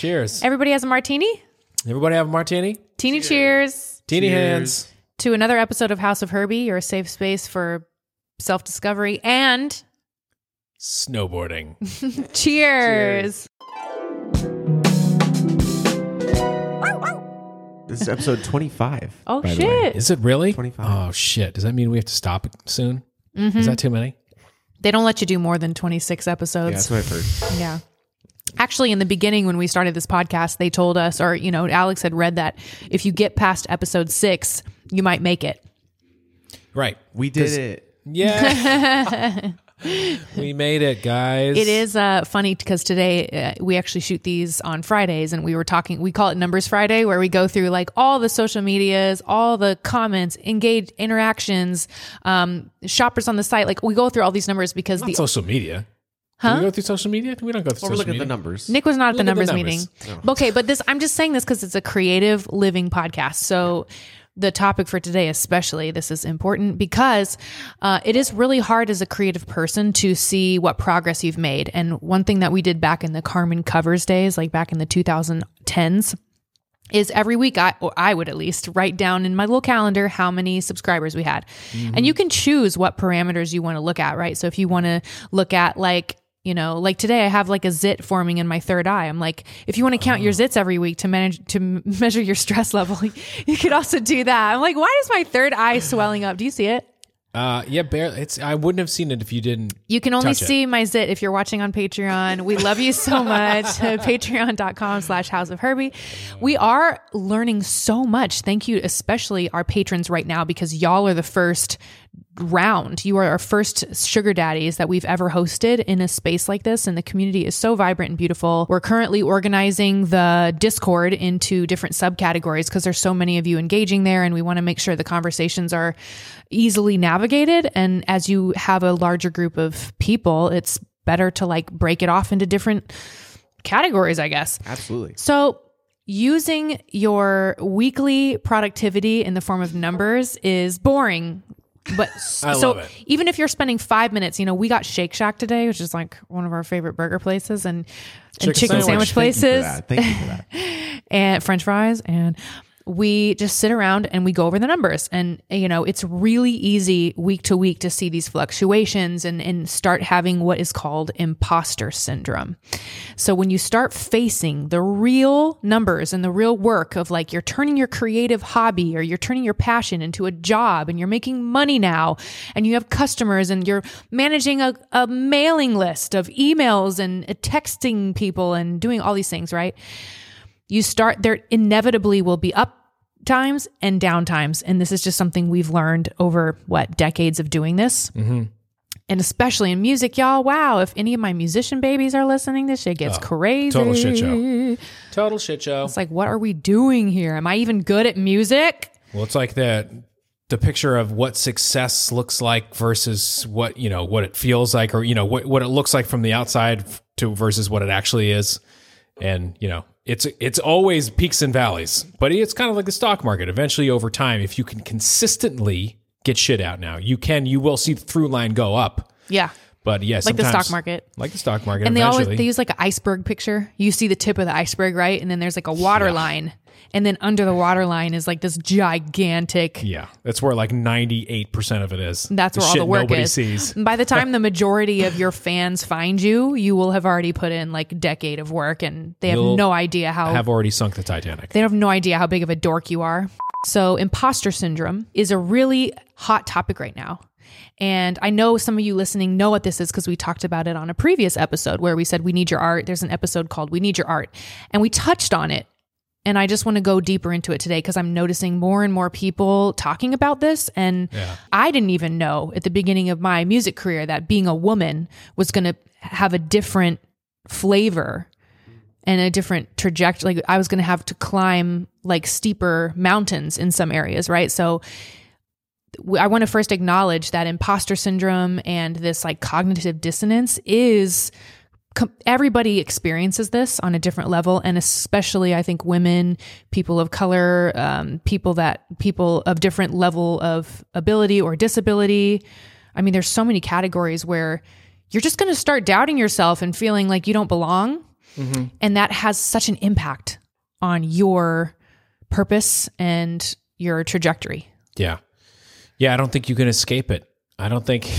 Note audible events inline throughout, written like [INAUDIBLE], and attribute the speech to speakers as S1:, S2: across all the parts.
S1: Cheers.
S2: Everybody has a martini?
S1: Everybody have a martini?
S2: Teeny cheers.
S1: Teeny
S3: Cheers.
S1: hands.
S2: to another episode of House of Herby, your safe space for self discovery. And
S1: Snowboarding. [LAUGHS]
S2: cheers.
S3: This is episode 25.
S2: Oh,
S3: by the way.
S2: shit.
S1: Is it really?
S3: 25.
S1: Oh shit. Does that mean we have to stop soon?
S2: Mm-hmm.
S1: Is that too many?
S2: They don't let you do more than 26
S3: Yeah,
S2: episodes.
S3: that's what I've heard.
S2: Yeah. Actually, in the beginning, when we started this podcast, they told us, or, you know, Alex had read that if you get past episode six, you might make it.
S1: Right.
S3: We did it.
S1: Yeah. [LAUGHS] we made it, guys.
S2: It is uh, funny because today uh, we actually shoot these on Fridays, and we were talking. We call it Numbers Friday, where we go through like all the social medias, all the comments, engaged interactions, um, shoppers on the site. Like we go through all these numbers because
S1: Not
S2: the
S1: social media. Do we go through social media? We don't go through
S3: Well, we're
S1: social
S3: looking at the numbers.
S2: Nick was not at the
S1: Look at the
S2: numbers,
S1: numbers.
S2: meeting. Okay, but this I'm just saying this because it's a creative living podcast. So the topic for today, especially, this is important because uh, it is really hard as a creative person to see what progress you've made. And one thing that we did back in the Karmin covers days, like back in the 2010s, is every week I or I would at least write down in my little calendar how many subscribers we had. And you can choose what parameters you want to look at, right? So if you want to look at like you know, like today I have like a zit forming in my third eye. I'm like, if you want to count your zits every week to manage to [LAUGHS] measure your stress level, [LAUGHS] you could also do that. I'm like, why is my third eye swelling up? Do you see it?
S1: Uh, yeah, barely. It's. I wouldn't have seen it if you didn't.
S2: You can only
S1: Touch it.
S2: see my zit if you're watching on Patreon. We love you so [LAUGHS] much. Patreon.com slash House of Herby. We are learning so much. Thank you, especially our patrons right now, because y'all are the first round. You are our first sugar daddies that we've ever hosted in a space like this. And the community is so vibrant and beautiful. We're currently organizing the Discord into different subcategories because there's so many of you engaging there. And we want to make sure the conversations are easily navigated. And as you have a larger group of people, it's better to like break it off into different categories, I guess.
S3: Absolutely.
S2: So, using your weekly productivity in the form of numbers is boring. But [LAUGHS] so even if you're spending five minutes, you know, we got Shake Shack today, which is like one of our favorite burger places and, and
S1: Chicken
S2: chicken
S1: sandwich.
S2: sandwich,
S3: Thank you for
S2: places
S3: that. Thank you for that. [LAUGHS]
S2: and french fries and we just sit around and we go over the numbers. And you know it's really easy week to week to see these fluctuations and, and start having what is called imposter syndrome. So when you start facing the real numbers and the real work of like you're turning your creative hobby or you're turning your passion into a job and you're making money now and you have customers and you're managing a, a mailing list of emails and texting people and doing all these things right? You start there inevitably will be up times and down times and this is just something we've learned over what decades of doing this
S1: Mm-hmm.
S2: and especially in music y'all wow if any of my musician babies are listening this shit gets crazy
S1: Oh, total shit show. Total shit show.
S2: it's like what are we doing here am i even good at music
S1: Well, it's like that. The picture of what success looks like versus what you know what it feels like, or you know what what it looks like from the outside to versus what it actually is, and you know it's it's always peaks and valleys, but it's kind of like the stock market. Eventually, over time, if you can consistently get shit out now, you can you will see the through line go up.
S2: yeah
S1: But yes,
S2: like the stock market
S1: like the stock market,
S2: and they
S1: eventually.
S2: always they use like an iceberg picture you see the tip of the iceberg right and then there's like a water line and then under the water line is like this gigantic
S1: yeah, that's where like ninety eight percent of it is.
S2: That's where all the work
S1: nobody
S2: is.
S1: sees.
S2: By the [LAUGHS] time the majority of your fans find you, you will have already put in like a decade of work and they have
S1: You'll
S2: no idea how
S1: Have already sunk the Titanic.
S2: they have no idea how big of a dork you are. So, imposter syndrome is a really hot topic right now. And I know some of you listening know what this is because we talked about it on a previous episode where we said we need your art. There's an episode called We Need Your Art. And we touched on it. And I just want to go deeper into it today because I'm noticing more and more people talking about this. And I didn't even know at the beginning of my music career that being a woman was going to have a different flavor and a different trajectory. Like I was going to have to climb like steeper mountains in some areas, right? So I want to first acknowledge that imposter syndrome and this like cognitive dissonance is everybody experiences this on a different level and especially i think women people of color um, people that people of different level of ability or disability i mean there's so many categories where you're just going to start doubting yourself and feeling like you don't belong And that has such an impact on your purpose and your trajectory.
S1: Yeah. Yeah, I don't think you can escape it. I don't think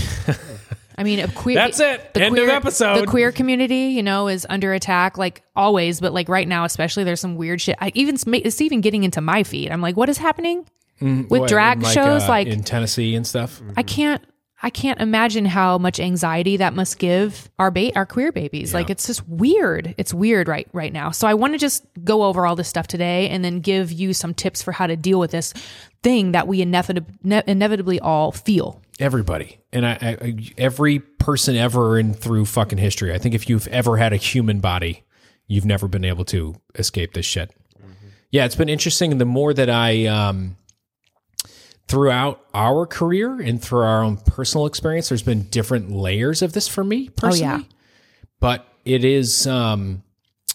S1: [LAUGHS]
S2: I mean, a queer.
S1: That's it.
S2: the
S1: End of episode.
S2: The queer community, you know, is under attack, like always, but like right now, especially, there's some weird shit. I even it's even getting into my feed. I'm like, what is happening with
S1: What,
S2: drag
S1: like,
S2: shows?
S1: uh,
S2: like,
S1: in Tennessee and stuff.
S2: I can't. I can't imagine how much anxiety that must give our ba- our queer babies. Like it's just weird. It's weird right right now. So I want to just go over all this stuff today and then give you some tips for how to deal with this thing that we inevitably inevitably all feel.
S1: Everybody. And I, I every person ever in through fucking history. I think if you've ever had a human body, you've never been able to escape this shit. Yeah, it's been interesting. And the more that I um throughout our career and through our own personal experience, there's been different layers of this for me personally.
S2: yeah.
S1: But it is um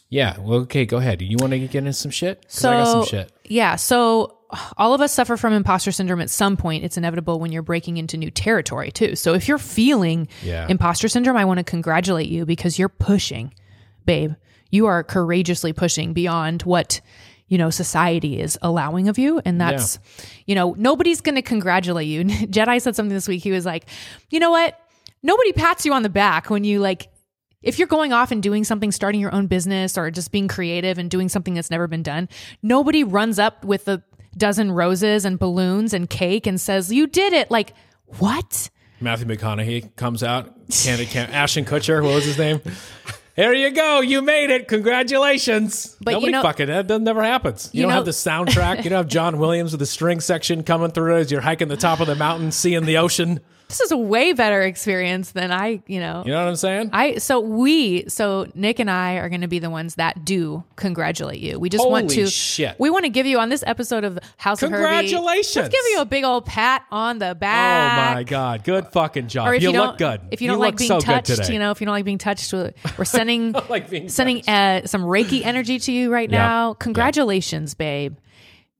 S1: yeah, well okay, go ahead. You want to get into some shit? 'Cause I got some shit.
S2: Yeah. So all of us suffer from imposter syndrome at some point. It's inevitable when you're breaking into new territory, too. So if you're feeling
S1: Yeah.
S2: imposter syndrome, I want to congratulate you because you're pushing, babe. You are courageously pushing beyond what you know society is allowing of you and that's you know nobody's going to congratulate you [LAUGHS] jedi said something this week he was like you know what nobody pats you on the back when you like if you're going off and doing something, starting your own business or just being creative and doing something that's never been done, nobody runs up with a dozen roses and balloons and cake and says, You did it. Like, what?
S1: Matthew McConaughey comes out. Candid Cam- Ashton Kutcher, what was his name? Here you go. You made it. Congratulations.
S2: But you
S1: Nobody
S2: know-
S1: fucking that never happens. You,
S2: You
S1: don't
S2: know-
S1: have the soundtrack. you don't have John Williams with the string section coming through as you're hiking the top of the mountain, seeing the ocean.
S2: This is a way better experience than I, you know.
S1: You know what I'm saying?
S2: I so we so Nick and I are going to be the ones that do congratulate you. We just want to
S1: shit.
S2: We want to give you on this episode of House of Herby.
S1: Congratulations.
S2: Let's give you a big old pat on the back.
S1: oh my God. Good fucking job.
S2: Or if
S1: you,
S2: you,
S1: look good.
S2: if you don't
S1: look
S2: like being
S1: so
S2: touched, you know, if you don't like being touched, we're sending [LAUGHS]
S1: like being
S2: sending uh, some Reiki energy to you right
S1: Yeah.
S2: now. Congratulations, babe.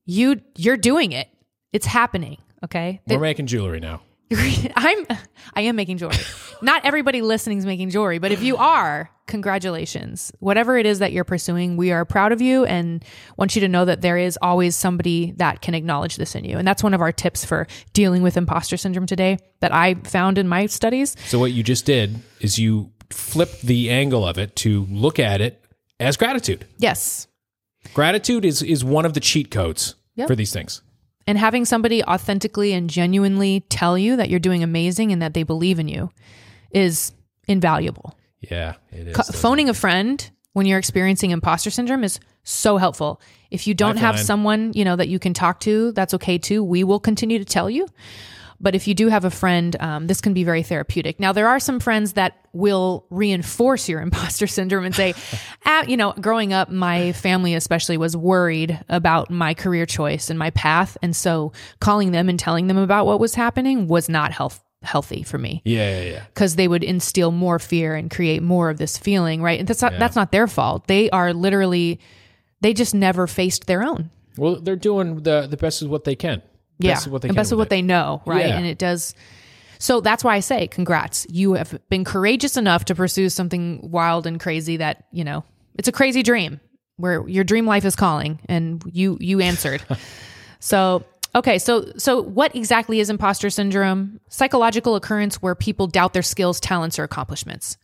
S2: You you're doing it. It's happening. Okay.
S1: We're making jewelry now. [LAUGHS]
S2: I'm I am making jewelry. Not everybody listening is making jewelry, but if you are, congratulations. Whatever it is that you're pursuing, we are proud of you and want you to know that there is always somebody that can acknowledge this in you. And that's one of our tips for dealing with imposter syndrome today that I found in my studies.
S1: So what you just did is you flipped the angle of it to look at it as gratitude.
S2: Yes.
S1: Gratitude is is one of the cheat codes
S2: Yep.
S1: for these things.
S2: And having somebody authentically and genuinely tell you that you're doing amazing and that they believe in you is invaluable.
S1: Yeah, it is.
S2: Co- phoning a friend when you're experiencing imposter syndrome is so helpful. If you don't have someone, you know, that you can talk to, that's okay too. We will continue to tell you. But if you do have a friend, um, this can be very therapeutic. Now, there are some friends that will reinforce your [LAUGHS] imposter syndrome and say, ah, you know, growing up, my family especially was worried about my career choice and my path. And so calling them and telling them about what was happening was not health- healthy for me
S1: yeah, yeah, yeah.
S2: because they would instill more fear and create more of this feeling, right? And that's not that's not their fault. They are literally they just never faced their own.
S1: Well, they're doing the the best of what they can.
S2: Yeah,
S1: Best of what they
S2: best of what
S1: it.
S2: they know, right?
S1: Yeah.
S2: And it does. So that's why I say, congrats. You have been courageous enough to pursue something wild and crazy that you know it's a crazy dream where your dream life is calling, and you you answered. [LAUGHS] so okay, so so what exactly is imposter syndrome? Psychological occurrence where people doubt their skills, talents, or accomplishments,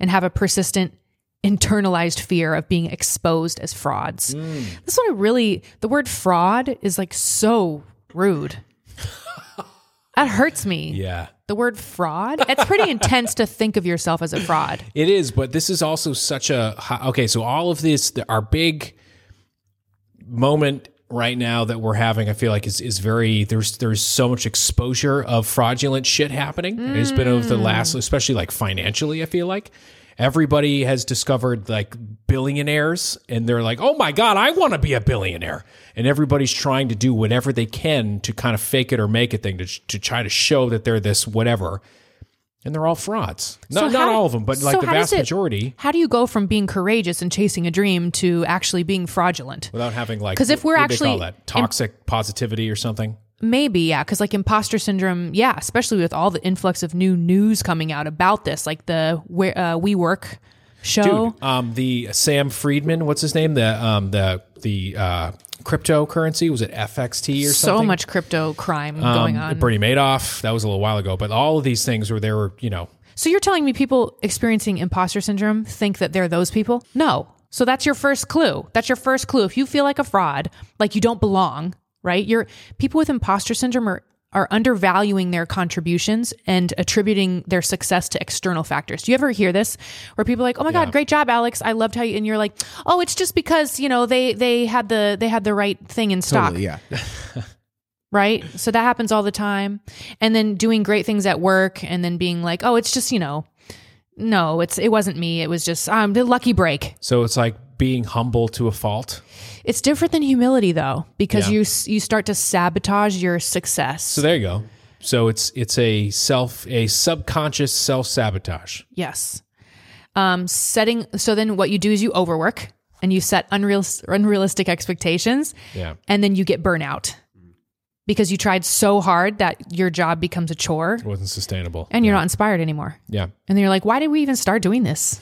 S2: and have a persistent internalized fear of being exposed as frauds.
S1: Mm.
S2: This one really the word fraud is like so rude. that hurts me.
S1: Yeah,
S2: The word fraud, it's pretty [LAUGHS] intense to think of yourself as a fraud.
S1: it is. But this is also such a okay. So all of this, our big moment right now that we're having, I feel like is is very there's there's so much exposure of fraudulent shit happening. It's been over the last, mm. especially like financially. I feel like everybody has discovered like billionaires, and they're like, oh my god, I want to be a billionaire. And everybody's trying to do whatever they can to kind of fake it or make it thing to to try to show that they're this whatever. And they're all frauds. Not,
S2: So
S1: not
S2: how-
S1: all of them, but like
S2: so
S1: the vast
S2: it-
S1: majority.
S2: How do you go from being courageous and chasing a dream to actually being fraudulent?
S1: without having like
S2: because if we're
S1: what do they call
S2: actually-
S1: that toxic positivity or something
S2: Maybe, yeah, because like imposter syndrome, yeah, especially with all the influx of new news coming out about this, like the where uh, WeWork show.
S1: Dude, um, the Sam Friedman, what's his name? The um, the the uh, cryptocurrency was it FXT or
S2: so
S1: something?
S2: So much crypto crime
S1: Um,
S2: going on.
S1: Bernie Madoff. That was a little while ago, but all of these things were there were you know
S2: So you're telling me people experiencing imposter syndrome think that they're those people? No. So that's your first clue. That's your first clue. If you feel like a fraud, like you don't belong, right? You're people with imposter syndrome are are undervaluing their contributions and attributing their success to external factors. Do you ever hear this where people are like, "Oh my god, great job, Alex. I loved how you," and you're like, "Oh, it's just because, you know, they they had the they had the right thing in stock."
S3: Totally, yeah. [LAUGHS]
S2: right? So that happens all the time. And then doing great things at work and then being like, "Oh, it's just, you know, no, it's it wasn't me. It was just um the lucky break."
S1: so it's like being humble to a fault.
S2: It's different than humility though, because
S1: Yeah.
S2: you you start to sabotage your success.
S1: So there you go. So it's it's a self a subconscious self sabotage.
S2: yes. Um setting so then what you do is you overwork and you set unreal unrealistic expectations
S1: Yeah.
S2: and then you get burnout. Because you tried so hard that your job becomes a chore
S1: It wasn't sustainable.
S2: and you're not inspired anymore.
S1: Yeah.
S2: And then you're like, why did we even start doing this?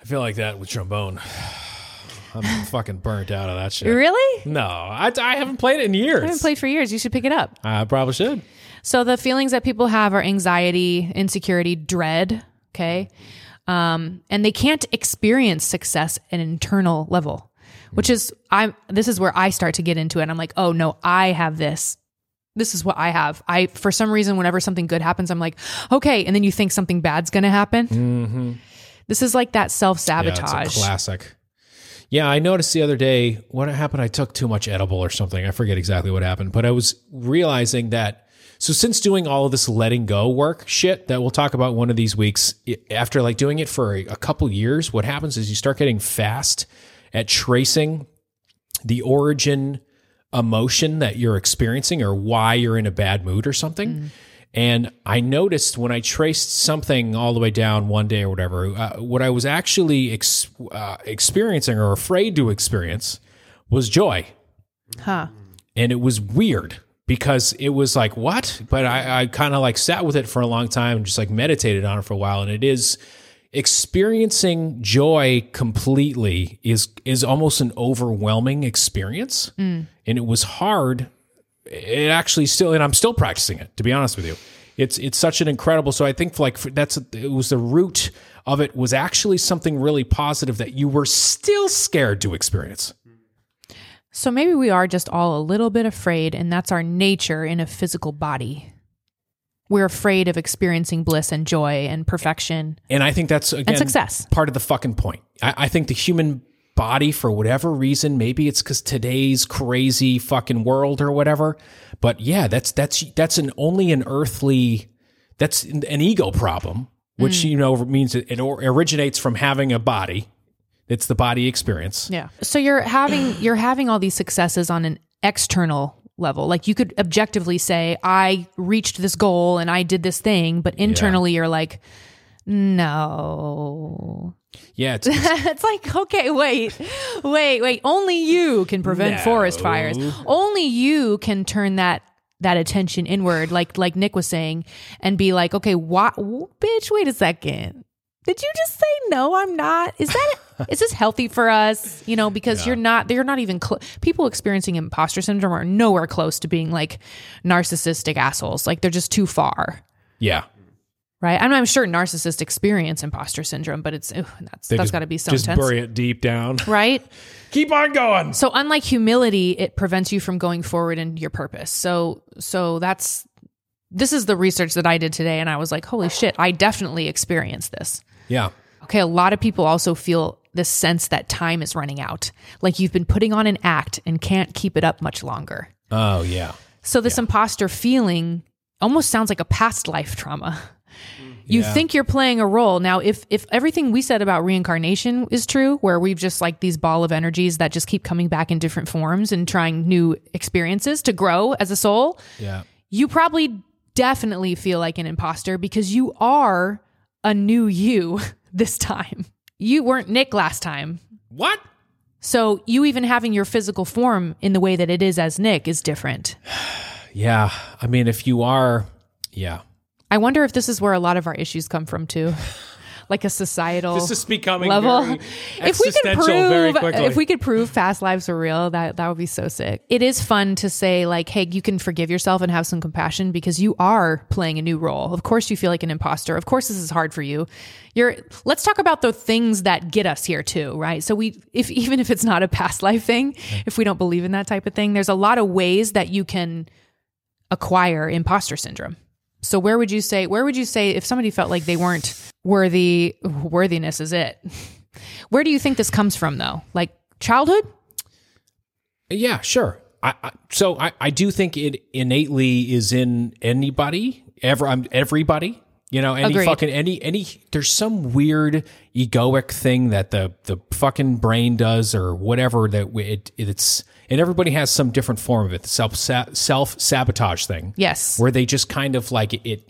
S1: I feel like that with trombone. [SIGHS] I'm fucking burnt out of that shit.
S2: Really?
S1: No, I, I haven't played it in years.
S2: I haven't played for years. You should pick it up.
S1: I probably should.
S2: So the feelings that people have are anxiety, insecurity, dread. Okay. Um, and they can't experience success at an internal level, which is I'm this is where I start to get into it. I'm like, oh no, I have this. This is what I have. I for some reason, whenever something good happens, I'm like, okay, and then you think something bad's gonna happen. This is like that self sabotage.
S1: a classic. Yeah, I noticed the other day what happened. I took too much edible or something. I forget exactly what happened, but I was realizing that. So since doing all of this letting go work shit that we'll talk about one of these weeks, after like doing it for a, a couple years, what happens is you start getting fast at tracing the origin emotion that you're experiencing or why you're in a bad mood or something. Mm. And I noticed when I traced something all the way down one day or whatever, uh, what I was actually ex- uh, experiencing or afraid to experience was joy.
S2: huh.
S1: And it was weird because it was like, what? But I, I kind of like sat with it for a long time and just like meditated on it for a while. And it is experiencing joy completely is is almost an overwhelming experience. And it was hard it actually still and i'm still practicing it to be honest with you it's it's such an incredible so i think like for- that's it was the root of it was actually something really positive that you were still scared to experience
S2: So maybe we are just all a little bit afraid, and that's our nature in a physical body. We're afraid of experiencing bliss and joy and perfection
S1: and i think that's again
S2: and success.
S1: part of the fucking point i, I think the human body for whatever reason. Maybe it's because today's crazy fucking world or whatever. But yeah that's that's that's an only an earthly that's an ego problem which mm. you know means it, it or- originates from having a body. It's the body experience.
S2: Yeah. So you're having [CLEARS THROAT] you're having all these successes on an external level. Like you could objectively say, I reached this goal and I did this thing, but internally you're like, no.
S1: yeah [LAUGHS] it's,
S2: it's like, okay, wait, wait, wait. Only you can prevent
S1: No.
S2: forest fires. Only you can turn that that attention inward, like like Nick was saying, and be like, okay, what, bitch? Wait a second. Did you just say no? I'm not. Is that [LAUGHS] is this healthy for us? You know, because you're not. They're not even cl- people experiencing imposter syndrome are nowhere close to being like narcissistic assholes. Like they're just too far.
S1: yeah
S2: Right. I'm, I'm sure narcissists experience imposter syndrome, but it's ugh, that's that's got to be so
S1: just
S2: intense,
S1: bury it deep down [LAUGHS]
S2: right?
S1: keep on going
S2: So unlike humility, it prevents you from going forward in your purpose. So so that's this is the research that I did today and I was like, holy shit, I definitely experienced this.
S1: yeah
S2: Okay, a lot of people also feel this sense that time is running out. Like you've been putting on an act and can't keep it up much longer.
S1: oh yeah
S2: So this imposter feeling almost sounds like a past life trauma. [LAUGHS] You
S1: Yeah.
S2: think you're playing a role. Now, if if everything we said about reincarnation is true, where we've just like these ball of energies that just keep coming back in different forms and trying new experiences to grow as a soul,
S1: yeah
S2: you probably definitely feel like an imposter because you are a new you [LAUGHS] this time. You weren't Nick last time.
S1: what
S2: So you even having your physical form in the way that it is as Nick is different. [SIGHS]
S1: yeah i mean if you are yeah
S2: I wonder if this is where a lot of our issues come from too. [LAUGHS] like a societal
S1: This is becoming
S2: level.
S1: very
S2: if we could prove, if we could prove past lives are real, that that would be so sick. It is fun to say like, hey, you can forgive yourself and have some compassion because you are playing a new role. Of course, you feel like an imposter. Of course, this is hard for you. You're. Let's talk about the things that get us here too, right? So we, if [LAUGHS] even if it's not a past life thing, if we don't believe in that type of thing, there's a lot of ways that you can acquire imposter syndrome. So where would you say where would you say if somebody felt like they weren't worthy worthiness is it? [LAUGHS] Where do you think this comes from though? Like childhood?
S1: Yeah, sure. I, I, so I, I do think it innately is in anybody, ever, um, everybody. You know, any
S2: Agreed.
S1: fucking any any. There's some weird egoic thing that the the fucking brain does, or whatever that it it's. And everybody has some different form of it. The self self sabotage thing,
S2: Yes.
S1: where they just kind of like it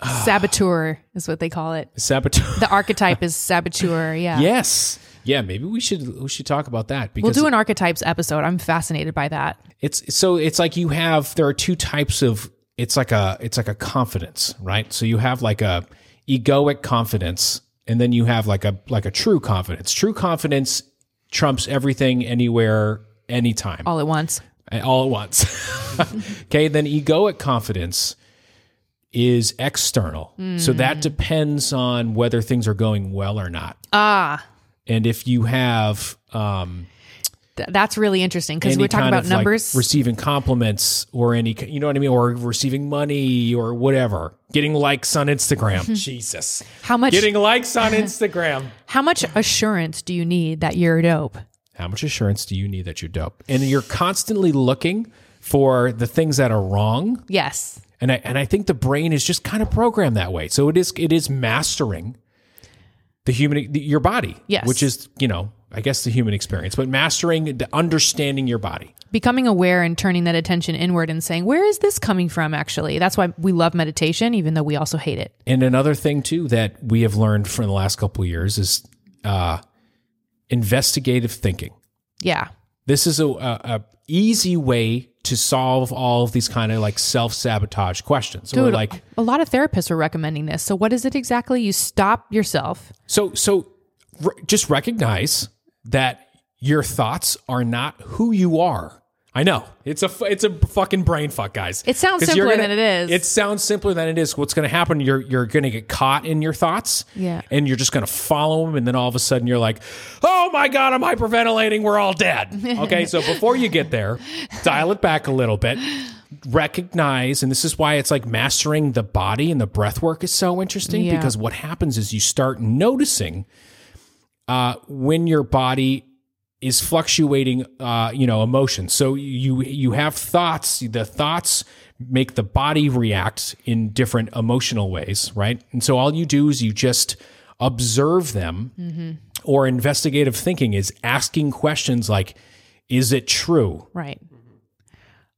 S1: [SIGHS]
S2: Saboteur is what they call it.
S1: saboteur
S2: The archetype is saboteur, yeah.
S1: yes, yeah. Maybe we should we should talk about that because We'll
S2: do an archetypes episode. I'm fascinated by that.
S1: it's so it's like you have there are two types of it's like a it's like a confidence right so you have like a egoic confidence and then you have like a like a true confidence true confidence trumps everything anywhere anytime.
S2: All at once.
S1: all at once. [LAUGHS] Okay then egoic confidence is external. So that depends on whether things are going well or not.
S2: Ah,
S1: and if you have um
S2: th- that's really interesting because we're talking about
S1: of, like,
S2: numbers.
S1: receiving compliments or any you know what i mean? Or receiving money or whatever. Getting likes on instagram. Mm-hmm. Jesus.
S2: How much
S1: getting likes on [LAUGHS] instagram.
S2: How much assurance do you need that you're dope?
S1: how much assurance do you need that you're dope? And you're constantly looking for the things that are wrong.
S2: Yes.
S1: and i and i think the brain is just kind of programmed that way. So it is it is mastering the human the, your body
S2: Yes.
S1: which is you know i guess the human experience but mastering the understanding your body
S2: becoming aware and turning that attention inward and saying, where is this coming from actually? That's why we love meditation, even though we also hate it.
S1: And another thing too that we have learned from the last couple of years is uh, investigative thinking.
S2: Yeah.
S1: This is a, a, a easy way to solve all of these kind of like self sabotage questions.
S2: Dude,
S1: like
S2: a lot of therapists are recommending this. So what is it exactly? You stop yourself.
S1: so so just recognize that your thoughts are not who you are. I know it's a it's a fucking brain fuck, guys.
S2: It sounds simpler
S1: gonna-
S2: than it is.
S1: It sounds simpler than it is. What's going to happen? You're you're going to get caught in your thoughts.
S2: Yeah.
S1: and you're just going to follow them, and then all of a sudden you're like, "Oh my god, I'm hyperventilating. We're all dead." [LAUGHS] Okay, so before you get there, dial it back a little bit. Recognize, and this is why it's like mastering the body and the breath work is so interesting
S2: Yeah.
S1: because what happens is you start noticing uh, when your body is fluctuating uh, you know emotions so you you have thoughts the thoughts make the body react in different emotional ways right and so all you do is you just observe them or investigative thinking is asking questions like is it true
S2: Right.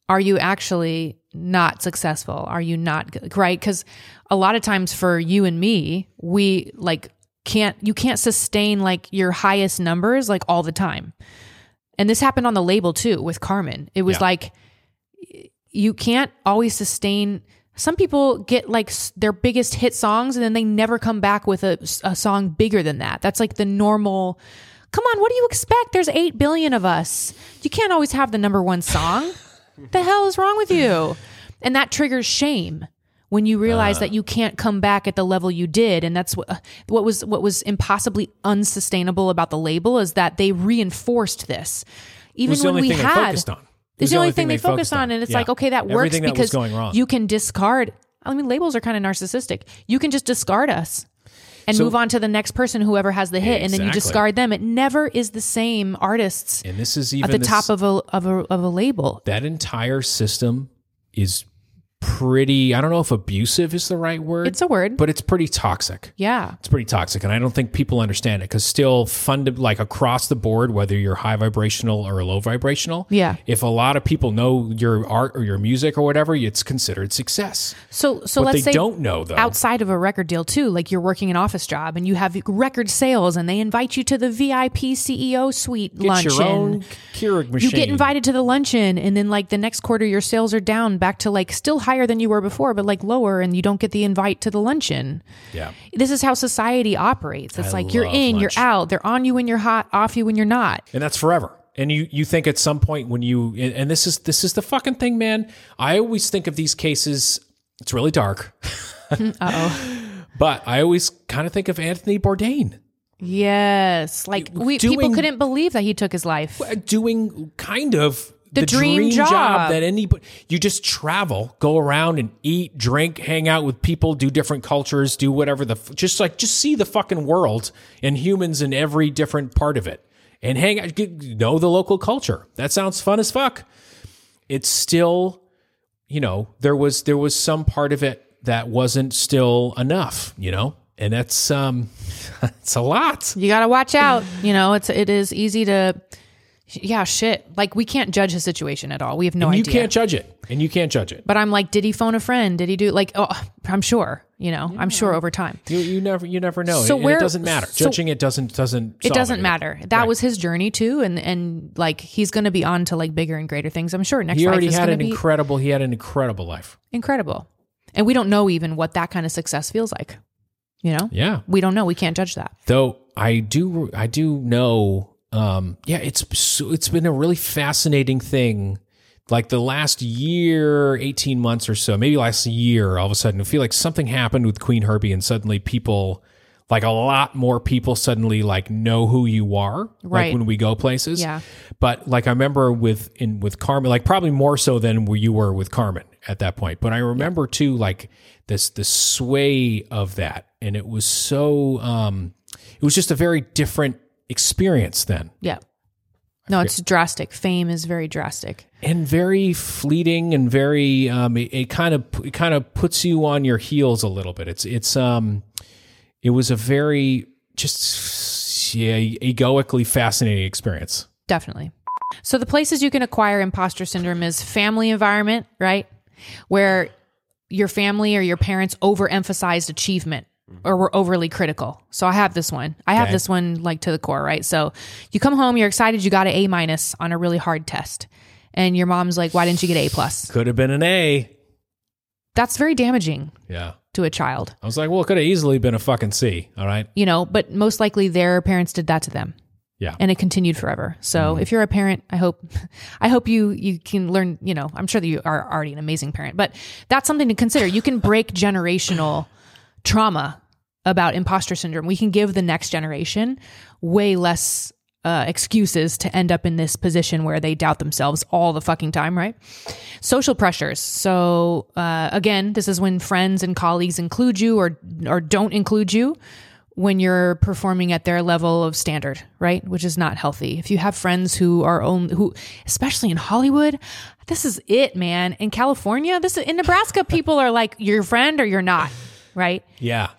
S2: Are you actually not successful? Are you not good? Right? Because a lot of times for you and me, we like can't, you can't sustain like your highest numbers like all the time. And this happened on the label too with Karmin. It was
S1: Yeah.
S2: like, you can't always sustain. Some people get like their biggest hit songs and then they never come back with a, a song bigger than that. That's like the normal. Come on, what do you expect? There's 8 billion of us. You can't always have the number one song. [LAUGHS] the hell is wrong with you? And that triggers shame when you realize uh. that you can't come back at the level you did and that's what uh, what was what was impossibly unsustainable about the label is that they reinforced this. Even
S1: the
S2: when
S1: only
S2: we
S1: thing they
S2: had
S1: focused
S2: it's
S1: was
S2: the only thing they focused on, and it's
S1: Yeah.
S2: like, okay, that works
S1: Everything
S2: because you can discard. I mean, labels are kind of narcissistic. You can just discard us and
S1: So-
S2: move on to the next person, whoever has the hit, and then you discard them. It never is the same artists
S1: and this is
S2: at the
S1: this-
S2: top of a of a of a label.
S1: that entire system is pretty i don't know if abusive is the right word
S2: It's a word.
S1: but it's pretty toxic
S2: yeah,
S1: it's pretty toxic and i don't think people understand it because still fund like across the board whether you're high vibrational or low vibrational
S2: Yeah.
S1: if a lot of people know your art or your music or whatever it's considered success
S2: So so
S1: what
S2: let's
S1: they
S2: say
S1: don't know though
S2: outside of a record deal too, like you're working an office job and you have record sales, and they invite you to the VIP CEO suite
S1: get
S2: luncheon.
S1: your own Keurig machine
S2: you get invited to the luncheon and then like the next quarter your sales are down back to like still high higher than you were before, but like lower, and you don't get the invite to the luncheon.
S1: Yeah.
S2: This is how society operates. It's
S1: I
S2: like you're in,
S1: lunch.
S2: you're out. They're on you when you're hot, off you when you're not.
S1: and that's forever. And you you think at some point when you and this is this is the fucking thing, man. I always think of these cases. It's really dark, [LAUGHS]
S2: oh.
S1: but I always kind of think of Anthony Bourdain
S2: Yes, like we people couldn't believe that he took his life.
S1: doing kind of
S2: The dream job.
S1: that anybody you just travel, go around and eat, drink, hang out with people, do different cultures, do whatever the just like just see the fucking world and humans in every different part of it, and hang out, get, know the local culture. That sounds fun as fuck. It's still, you know, there was there was some part of it that wasn't still enough, you know, and that's um, [LAUGHS] it's a lot.
S2: You got to watch out. You know, it's it is easy to, yeah, shit. Like we can't judge his situation at all. We have no
S1: And you
S2: idea.
S1: can't judge it, and you can't judge it.
S2: but I'm like, did he phone a friend? Did he do like? Oh, I'm sure. You know, I'm sure over time.
S1: You, you never you never know.
S2: So
S1: and
S2: where-
S1: it doesn't matter.
S2: so-
S1: Judging it doesn't doesn't
S2: It doesn't
S1: anything.
S2: matter. That
S1: Right.
S2: was his journey too, and and like he's going to be on to like bigger and greater things. I'm sure next
S1: He already
S2: is
S1: had
S2: going
S1: an
S2: be
S1: incredible he had an incredible life.
S2: incredible, and we don't know even what that kind of success feels like. You know,
S1: Yeah.
S2: we don't know. We can't judge that.
S1: Though I do I do know um yeah, it's so- it's been a really fascinating thing like the last year, 18 months or so, maybe last year, all of a sudden I feel like something happened with Qveen Herby and suddenly people like a lot more people suddenly like know who you are
S2: Right.
S1: like when we go places.
S2: Yeah.
S1: But like I remember with in with Karmin, like probably more so than where you were with Karmin at that point. But I remember too, like this the sway of that, and it was so um, it was just a very different experience then,
S2: Yeah. No, it's drastic. Fame is very drastic.
S1: and very fleeting, and very um, it, it kind of it kind of puts you on your heels a little bit. It's it's um, it was a very just yeah, egoically fascinating experience.
S2: Definitely. So the places you can acquire imposter syndrome is family environment, right? Where your family or your parents overemphasized achievement or we're overly critical. So I have this one. I have
S1: Okay.
S2: this one like to the core, right? So you come home, you're excited you got an A minus on a really hard test. And your mom's like, "Why didn't you get A plus?"
S1: Could have been an A.
S2: That's very damaging
S1: Yeah.
S2: to a child.
S1: I was like, well, it could have easily been a fucking C. All right.
S2: You know, but most likely their parents did that to them.
S1: Yeah.
S2: and it continued forever. So mm-hmm. if you're a parent, I hope, [LAUGHS] I hope you you can learn. You know, I'm sure that you are already an amazing parent, but that's something to consider. You can break [LAUGHS] generational trauma about imposter syndrome. We can give the next generation way less uh, excuses to end up in this position where they doubt themselves all the fucking time, right? Social pressures. So uh, again, this is when friends and colleagues include you or or don't include you when you're performing at their level of standard, right? Which is not healthy. If you have friends who are only who, especially in Hollywood, this is it, man. In California, this is, in Nebraska, people are like your friend or you're not, right?
S1: Yeah.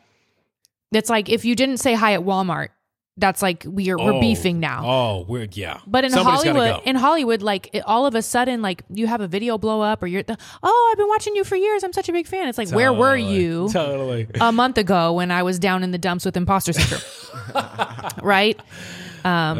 S2: It's like if you didn't say hi at Walmart, that's like we're we're
S1: Oh.
S2: beefing now.
S1: Oh, we're yeah.
S2: But in
S1: Somebody's
S2: Hollywood,
S1: go.
S2: in Hollywood, like it, all of a sudden, like you have a video blow up, or you're, the, oh, I've been watching you for years. I'm such a big fan. It's like, where were you
S1: Totally.
S2: a month ago when I was down in the dumps with imposter syndrome? [LAUGHS] right? Um,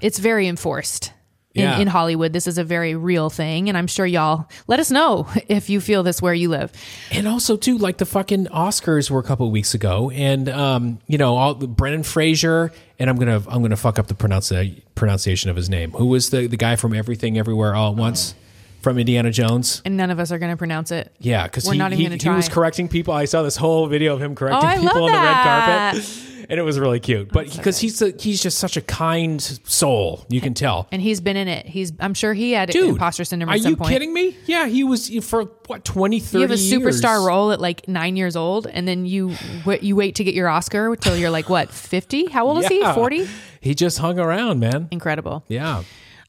S2: it's very enforced in.
S1: Yeah.
S2: in Hollywood. This is a very real thing, and I'm sure y'all let us know [LAUGHS] if you feel this where you live.
S1: And also too, like the fucking Oscars were a couple of weeks ago, and um, you know, all Brendan Fraser, and I'm gonna I'm gonna fuck up the pronounci- pronunciation of his name. Who was the the guy from Everything Everywhere All at Once from Indiana Jones?
S2: And none of us are going to pronounce it.
S1: Yeah, because he, he, he was correcting people. I saw this whole video of him correcting
S2: Oh,
S1: people on the red carpet, and it was really cute. But because he's a, he's just such a kind soul, you can tell.
S2: And he's been in it. He's. I'm sure he had
S1: Dude,
S2: imposter syndrome
S1: are
S2: at some
S1: you
S2: point.
S1: kidding me? Yeah, he was for what 20, 30
S2: You have a superstar
S1: years.
S2: role at like nine years old, and then you wait, you wait to get your Oscar until you're like what fifty? How old is he? Forty?
S1: He just hung around, man.
S2: Incredible.
S1: Yeah.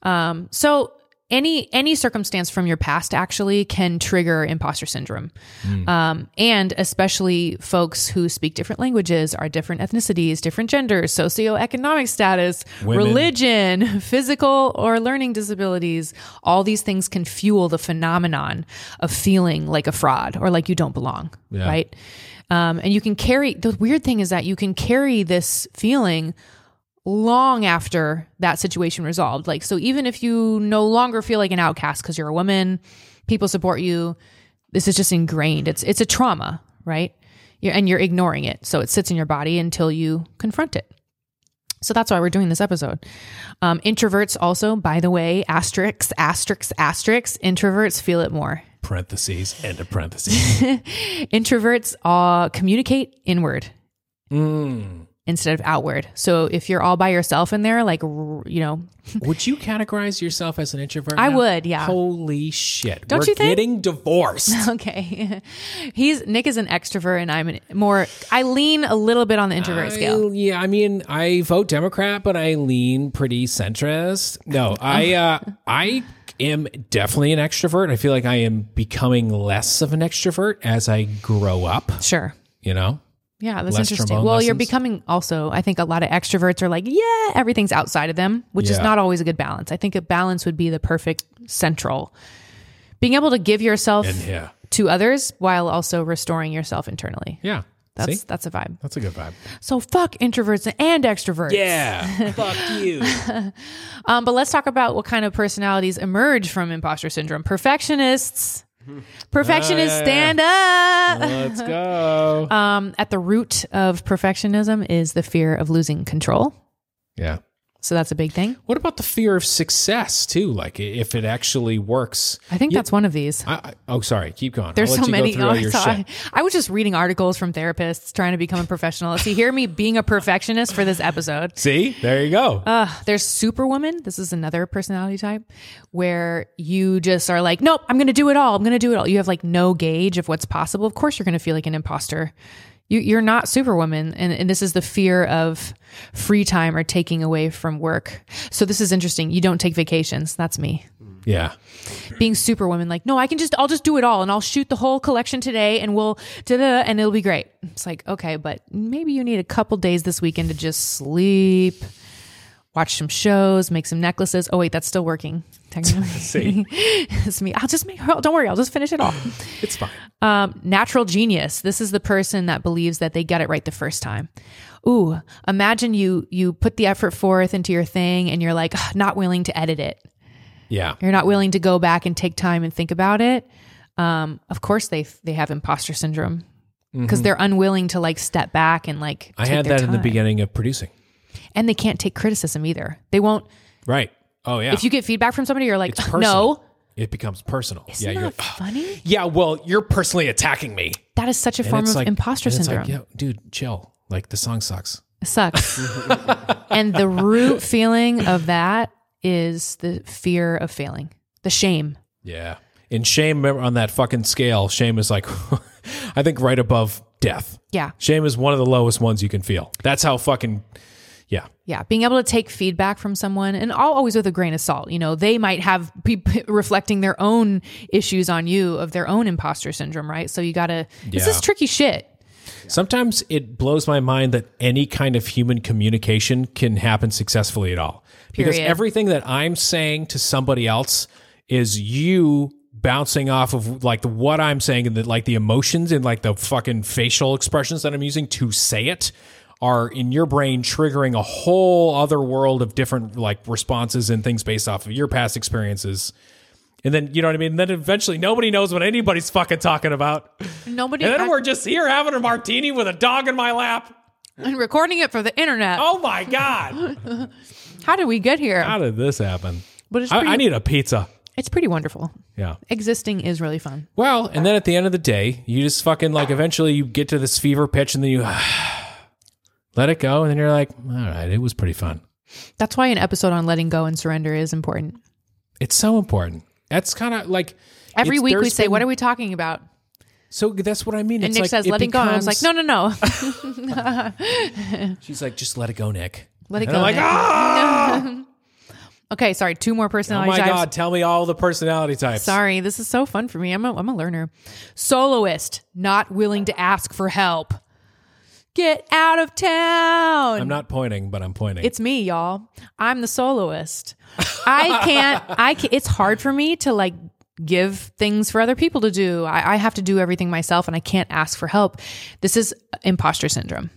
S1: Um.
S2: So any any circumstance from your past actually can trigger imposter syndrome,
S1: Hmm.
S2: um, and especially folks who speak different languages, are different ethnicities, different genders, socioeconomic status,
S1: Women.
S2: religion, [LAUGHS] physical or learning disabilities. All these things can fuel the phenomenon of feeling like a fraud or like you don't belong,
S1: Yeah.
S2: right? Um, and you can carry the weird thing is that you can carry this feeling long after that situation resolved. Like, so even if you no longer feel like an outcast because you're a woman, people support you, This is just ingrained. It's it's a trauma, right? You're, and you're ignoring it. So it sits in your body until you confront it. So that's why we're doing this episode. Um, introverts also, by the way, asterisks, asterisks, asterisks, introverts feel it more.
S1: Parentheses, end of [LAUGHS] parentheses.
S2: Introverts uh, communicate inward
S1: Mm.
S2: Instead of outward. So if you're all by yourself in there, like, you know, [LAUGHS]
S1: Would you categorize yourself as an introvert?
S2: I
S1: now?
S2: would, yeah.
S1: Holy shit.
S2: Don't
S1: We're
S2: you think?
S1: getting divorced. [LAUGHS]
S2: okay. He's Nick is an extrovert and I'm an, more, I lean a little bit on the introvert scale.
S1: Yeah, I mean, I vote Democrat, but I lean pretty centrist. No, I uh, I am definitely an extrovert. I feel like I am becoming less of an extrovert as I grow up.
S2: Sure.
S1: You know,
S2: Yeah, that's
S1: Less
S2: interesting. Well, you're becoming also, I think a lot of extroverts are like, yeah, everything's outside of them, which is not always a good balance. I think a balance would be the perfect central. Being able to give yourself
S1: and yeah,
S2: to others while also restoring yourself internally.
S1: yeah.
S2: That's
S1: See,
S2: that's a vibe.
S1: that's a good vibe.
S2: So fuck introverts and extroverts.
S1: Yeah, [LAUGHS] fuck you.
S2: Um, but let's talk about what kind of personalities emerge from imposter syndrome. Perfectionists. Perfectionists
S1: Ah.
S2: stand up.
S1: Let's go. [LAUGHS]
S2: Um, at the root of perfectionism is the fear of losing control.
S1: Yeah.
S2: So that's a big thing.
S1: What about the fear of success too? Like if it actually works.
S2: I think that's one of these.
S1: I, I, oh, sorry. Keep going.
S2: There's so
S1: you
S2: many. Oh, I,
S1: your
S2: saw-
S1: shit.
S2: I was just reading articles from therapists trying to become a professional. So you hear me being a perfectionist for this episode. [LAUGHS]
S1: See, there you go.
S2: Uh, there's Superwoman. This is another personality type where you just are like, nope, I'm going to do it all. I'm going to do it all. You have like no gauge of what's possible. Of course, you're going to feel like an imposter. You, you're not Superwoman. And, and this is the fear of free time or taking away from work. So this is interesting. You don't take vacations. That's me.
S1: yeah.
S2: Being Superwoman, like, no, I can just, I'll just do it all and I'll shoot the whole collection today and we'll, da da, and it'll be great. It's like, okay, but maybe you need a couple days this weekend to just sleep, watch some shows, make some necklaces. Oh wait, that's still working. Technically, [LAUGHS]
S1: See. [LAUGHS]
S2: it's me. I'll just make. Don't worry, I'll just finish it all. [LAUGHS]
S1: It's fine.
S2: Um, natural genius. This is the person that believes that they get it right the first time. Ooh, imagine you you put the effort forth into your thing, and you're like not willing to edit it.
S1: Yeah.
S2: You're not willing to go back and take time and think about it. Um, of course, they they have imposter syndrome because they're unwilling to like step back and like.
S1: Mm-hmm. I had that in the beginning of producing.
S2: And they can't take criticism either. They won't.
S1: Right. Oh yeah.
S2: If you get feedback from somebody, you're like,
S1: it's personal.
S2: no,
S1: It becomes personal.
S2: isn't
S1: yeah. You're
S2: that funny? [SIGHS]
S1: yeah. Well, you're personally attacking me.
S2: That is such a
S1: And
S2: form of
S1: like
S2: imposter syndrome.
S1: Like, yeah, dude, chill. Like the song sucks.
S2: It sucks. [LAUGHS] and the root feeling of that is the fear of failing, the shame.
S1: Yeah. And shame on that fucking scale, shame is like, [LAUGHS] I think right above death.
S2: Yeah.
S1: Shame is one of the lowest ones you can feel. That's how fucking, yeah.
S2: Yeah, being able to take feedback from someone, and all always with a grain of salt. You know, they might have be reflecting their own issues on you of their own imposter syndrome, right? So you got to.
S1: yeah.
S2: This is tricky shit.
S1: Sometimes it blows my mind that any kind of human communication can happen successfully at all. Because everything that I'm saying to somebody else is you bouncing off of like the, what I'm saying and the, like the emotions and like the fucking facial expressions that I'm using to say it are in your brain triggering a whole other world of different like responses and things based off of your past experiences. And then, you know what I mean? And then eventually nobody knows what anybody's fucking talking about.
S2: Nobody.
S1: And then
S2: I-
S1: we're just here having a martini with a dog in my lap.
S2: and recording it for the internet.
S1: Oh my God. [LAUGHS]
S2: How did we get here?
S1: How did this happen?
S2: But it's
S1: I,
S2: pretty,
S1: I need a pizza.
S2: it's pretty wonderful.
S1: Yeah.
S2: Existing is really fun.
S1: Well, and then at the end of the day, you just fucking like eventually you get to this fever pitch and then you [SIGHS] [SIGHS] let it go. And then you're like, all right, it was pretty fun.
S2: That's why an episode on letting go and surrender is important.
S1: It's so important. That's kind of like
S2: Every week we say,
S1: been-
S2: "What are we talking about?"
S1: So that's what I mean.
S2: And
S1: it's
S2: Nick
S1: like
S2: says,
S1: it
S2: "Letting go." And I was like, "No, no, no." [LAUGHS] [LAUGHS]
S1: She's like, just let it go, Nick.
S2: Let it
S1: And
S2: go.
S1: I'm like,
S2: Nick.
S1: ah! [LAUGHS]
S2: Okay, sorry. Two more personality types.
S1: oh my
S2: types.
S1: God, tell me all the personality types.
S2: Sorry, this is so fun for me. I'm a, I'm a learner. Soloist, not willing to ask for help. Get out of town.
S1: I'm not pointing, but I'm pointing.
S2: It's me, y'all. I'm the soloist. I can't. I can, It's hard for me to like give things for other people to do. I, I have to do everything myself, and I can't ask for help. This is imposter syndrome.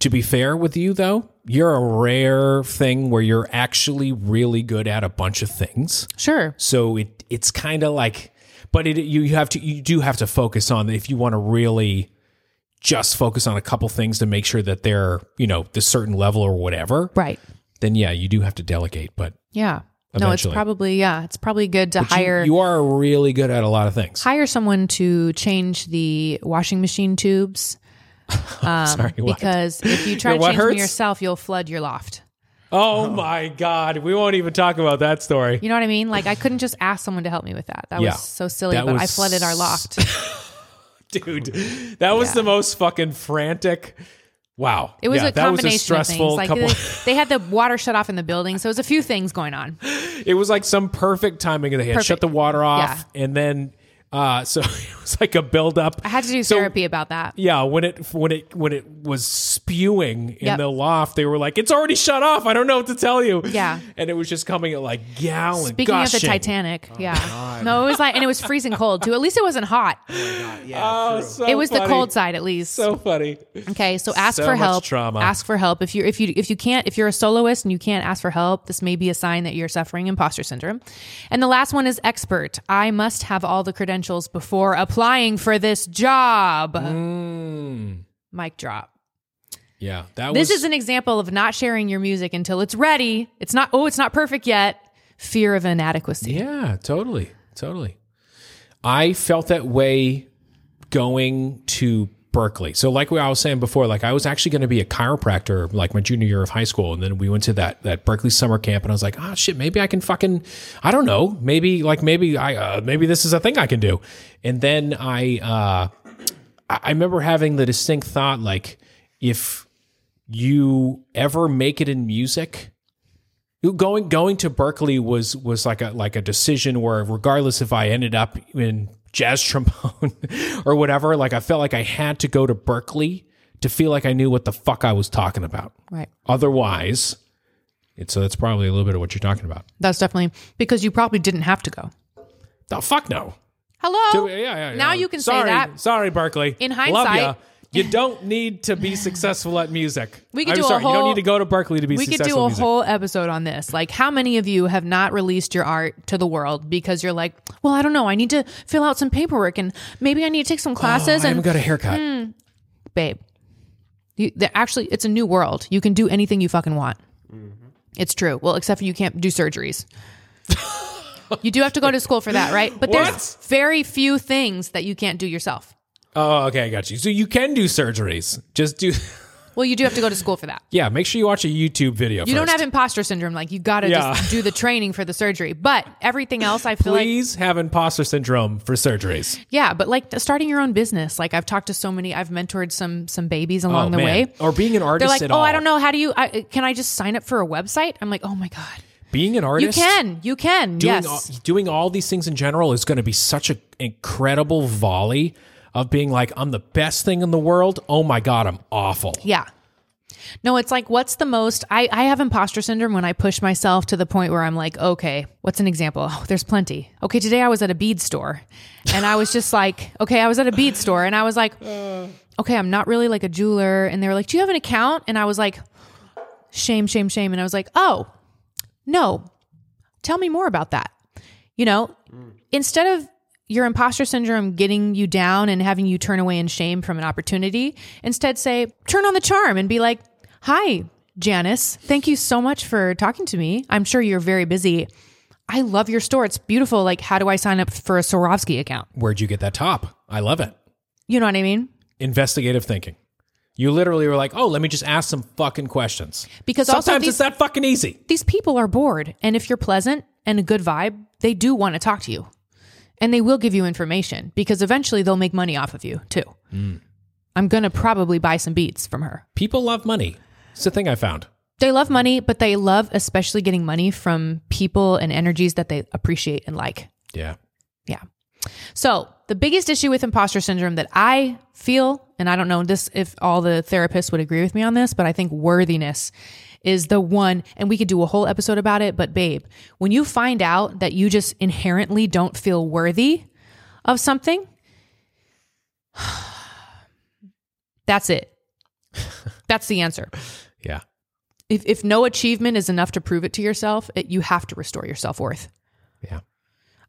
S1: To be fair with you, though, you're a rare thing where you're actually really good at a bunch of things.
S2: Sure.
S1: So it it's kind of like, but it you you have to you do have to focus on if you want to really just focus on a couple things to make sure that they're you know the certain level or whatever.
S2: Right.
S1: Then yeah, you do have to delegate. But
S2: Yeah. No, it's probably yeah, it's probably good to
S1: you-
S2: hire
S1: you, are really good at a lot of things.
S2: hire someone to change the washing machine tubes. [LAUGHS] Um,
S1: Sorry, what?
S2: because if you try to change them yourself, you'll flood your loft.
S1: Oh my god, we won't even talk about that story.
S2: You know what I mean? Like I couldn't just ask someone to help me with that. That
S1: Yeah.
S2: was so silly, but I flooded our loft. [LAUGHS] [LAUGHS]
S1: Dude, that was
S2: Yeah.
S1: the most fucking frantic. Wow.
S2: It was
S1: Yeah,
S2: a
S1: that was
S2: combination
S1: a stressful
S2: of things. Like they, [LAUGHS] they had the water shut off in the building, so it was a few things going on.
S1: it was like some perfect timing. They had
S2: Perfect.
S1: shut the water off, and then uh, so [LAUGHS] it was like a buildup.
S2: I had to do
S1: So-
S2: therapy about that.
S1: Yeah, when it when it when it was spewing in
S2: Yep.
S1: the loft, they were like, "It's already shut off. I don't know what to tell you."
S2: Yeah.
S1: and it was just coming at like gallon.
S2: Speaking of the
S1: gushing.
S2: Titanic, yeah, no, it was like, and it was freezing cold too. At least it wasn't hot.
S3: Yeah,
S1: Oh, so
S2: it was the cold side, at least.
S1: So funny.
S2: Okay, so ask
S1: So
S2: for
S1: much
S2: help.
S1: trauma.
S2: Ask for help if you if you if you can't if you're a soloist and you can't ask for help, this may be a sign that you're suffering imposter syndrome. And the last one is expert. I must have all the credentials before applying for this job.
S1: Mm.
S2: Mic drop.
S1: Yeah, that
S2: This
S1: was.
S2: is an example of not sharing your music until it's ready. It's not oh, it's not perfect yet. Fear of inadequacy.
S1: Yeah, totally. Totally. I felt that way going to Berklee. So like I was saying before, like I was actually going to be a chiropractor like my junior year of high school. And then we went to that, that Berklee summer camp and I was like, oh shit, maybe I can fucking, I don't know. Maybe like, maybe I, uh, maybe this is a thing I can do. And then I, uh, I remember having the distinct thought, like if you ever make it in music, going going to Berklee was was like a like a decision where regardless if I ended up in jazz trombone [LAUGHS] or whatever, like I felt like I had to go to Berklee to feel like I knew what the fuck I was talking about.
S2: Right.
S1: Otherwise, it's so that's probably a little bit of what you're talking about.
S2: That's definitely because you probably didn't have to go.
S1: The fuck no.
S2: Hello.
S1: Yeah, yeah, yeah.
S2: Now you can say
S1: sorry,
S2: that.
S1: Sorry, Berklee.
S2: In hindsight-.
S1: You don't need to be successful at music. [LAUGHS]
S2: We could
S1: I'm
S2: do a
S1: sorry, you don't need to go to Berklee to be
S2: we could do a
S1: music.
S2: whole episode on this. Like, how many of you have not released your art to the world because you're like, well, I don't know. I need to fill out some paperwork and maybe I need to take some
S1: Oh,
S2: classes.
S1: I haven't
S2: and
S1: got a haircut.
S2: Hmm. babe, you, actually, it's a new world. You can do anything you fucking want. It's true. Well, except for you can't do surgeries. [LAUGHS] you do have to go to school for that, right? But there's very few things that you can't do yourself.
S1: Oh, okay, I got you. So you can do surgeries. Just do. [LAUGHS]
S2: Well, you do have to go to school for that.
S1: Yeah, make sure you watch a YouTube video.
S2: You don't have imposter syndrome. Like you got to
S1: Yeah.
S2: just do the training for the surgery. But everything else, I feel like
S1: Please have imposter syndrome for surgeries.
S2: Yeah, but like starting your own business. Like I've talked to so many, I've mentored some some babies along
S1: oh
S2: the
S1: man,
S2: way.
S1: or being an artist.
S2: They're
S1: artist
S2: like,
S1: at
S2: oh,
S1: all.
S2: I don't know. How do you? I, can I just sign up for a website? I'm like, oh my god,
S1: Being an artist
S2: you
S1: artist,
S2: can, you can.
S1: doing
S2: yes,
S1: all, doing all these things in general is going to be such an incredible volley of being like, I'm the best thing in the world. Oh my god, I'm awful.
S2: yeah. No, it's like, what's the most? I I have imposter syndrome when I push myself to the point where I'm like, okay, what's an example? Oh, there's plenty. Okay, today I was at a bead store, and I was just like, [LAUGHS] okay, I was at a bead store, and I was like, okay, I'm not really like a jeweler, and they were like, do you have an account? And I was like, shame, shame, shame, and I was like, oh, no, tell me more about that. You know, instead of your imposter syndrome getting you down and having you turn away in shame from an opportunity, instead say, turn on the charm and be like, hi, Janice, thank you so much for talking to me. I'm sure you're very busy. I love your store. It's beautiful. Like, how do I sign up for a Swarovski account?
S1: Where'd you get that top? I love it.
S2: You know what I mean?
S1: Investigative thinking. You literally were like, oh, let me just ask some fucking questions.
S2: Because also
S1: Sometimes
S2: these-
S1: it's that fucking easy.
S2: These people are bored. And if you're pleasant and a good vibe, they do want to talk to you. And they will give you information because eventually they'll make money off of you too. Mm. I'm going to probably buy some beats from her.
S1: People love money. It's the thing I found.
S2: They love money, but they love especially getting money from people and energies that they appreciate and like.
S1: Yeah.
S2: Yeah. So the biggest issue with imposter syndrome that I feel, and I don't know this if all the therapists would agree with me on this, but I think worthiness is the one, and we could do a whole episode about it. But babe, when you find out that you just inherently don't feel worthy of something, [SIGHS] that's it. [LAUGHS] That's the answer.
S1: Yeah.
S2: If, if no achievement is enough to prove it to yourself, it, you have to restore your self worth.
S1: Yeah.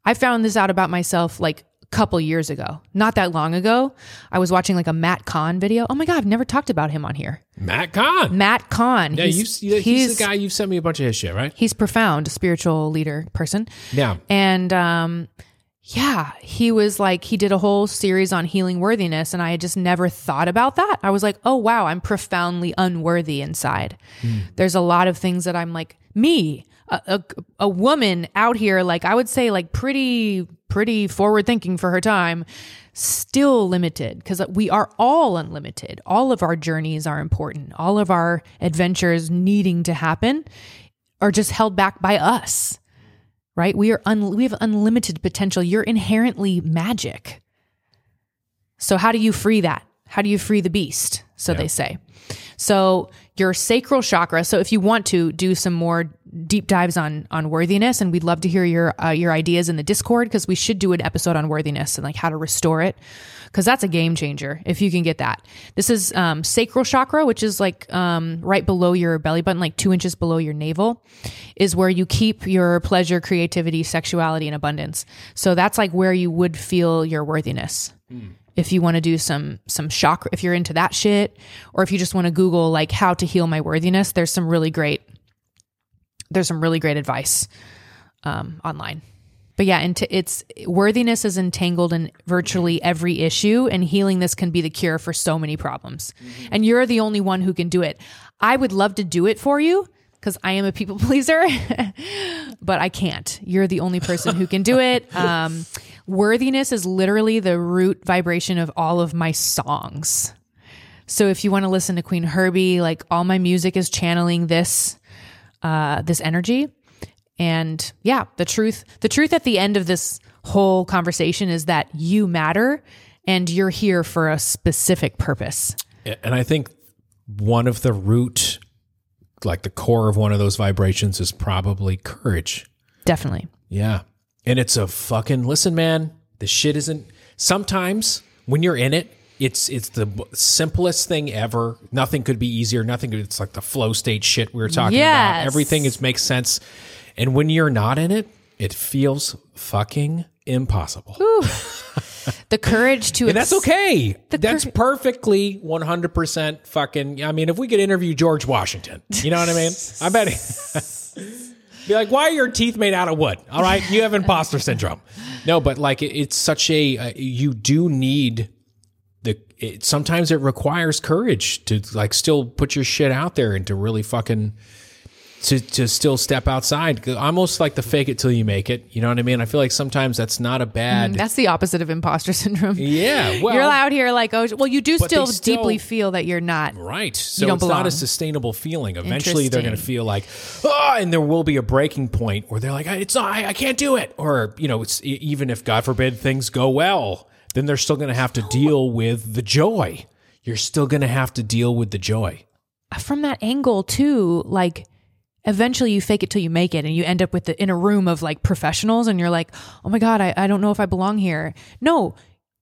S2: I found this out about myself like couple years ago, not that long ago. I was watching like a Matt Kahn video. Oh my God, I've never talked about him on here.
S1: Matt Kahn.
S2: Matt Kahn.
S1: yeah,
S2: he's,
S1: you, he's,
S2: he's,
S1: the guy you've sent me a bunch of his shit, right?
S2: he's profound, spiritual leader person.
S1: Yeah.
S2: And um, yeah, he was like, he did a whole series on healing worthiness. And I had just never thought about that. I was like, oh, wow, I'm profoundly unworthy inside. There's a lot of things that I'm like, me, a, a, a woman out here, like I would say, like pretty, pretty forward thinking for her time, still limited because we are all unlimited. All of our journeys are important. All of our adventures needing to happen are just held back by us right? We are un- we have unlimited potential. You're inherently magic. So how do you free that? How do you free the beast? So they say. So your sacral chakra. So if you want to do some more deep dives on on worthiness, and we'd love to hear your uh, your ideas in the Discord because we should do an episode on worthiness and like how to restore it because that's a game changer if you can get that. This is um, sacral chakra, which is like um, right below your belly button, like two inches below your navel, is where you keep your pleasure, creativity, sexuality, and abundance. So that's like where you would feel your worthiness. If you want to do some some chakra, if you're into that shit, or if you just want to Google like how to heal my worthiness, there's some really great there's some really great advice um, online. But yeah, ent- it's worthiness is entangled in virtually every issue, and healing this can be the cure for so many problems. And you're the only one who can do it. I would love to do it for you because I am a people [LAUGHS] pleaser, but I can't. You're the only person who can do it. [LAUGHS] Um, worthiness is literally the root vibration of all of my songs. So if you want to listen to Qveen Herby, like all my music is channeling this uh, this energy. And yeah, the truth, the truth at the end of this whole conversation is that you matter and you're here for a specific purpose.
S1: And I think one of the root, like the core of one of those vibrations is probably courage.
S2: Definitely.
S1: Yeah. And it's a fucking listen, man. The shit isn't sometimes when you're in it, it's it's the simplest thing ever. Nothing could be easier. Nothing could, it's like the flow state shit we were talking
S2: Yes.
S1: about. Everything is makes sense. And when you're not in it, it feels fucking impossible.
S2: The courage to [LAUGHS]
S1: And that's
S2: ex-
S1: okay. that's
S2: cour-
S1: perfectly 100% fucking. I mean, if we could interview George Washington, you know what I mean? I bet. He, [LAUGHS] be like, why are your teeth made out of wood? All right, you have imposter syndrome. No, but like, it, it's such a. Uh, you do need. It, sometimes it requires courage to like still put your shit out there and to really fucking. To, to still step outside, almost like the fake it till you make it. You know what I mean? I feel like sometimes that's not a bad.
S2: Mm, that's the opposite of imposter [LAUGHS] syndrome.
S1: yeah, well,
S2: you're out here like, oh, well, you do still,
S1: still-
S2: deeply feel that you're not.
S1: Right. So you
S2: don't
S1: it's not a sustainable feeling. Eventually they're going to feel like, oh, and there will be a breaking point where they're like, it's not, I, I can't do it. Or, you know, it's even if God forbid things go well, then they're still going to have to deal with the joy. You're still going to have to deal with the joy.
S2: From that angle, too, like, eventually you fake it till you make it and you end up with the in a room of like professionals and you're like oh my god I, I don't know if i belong here. No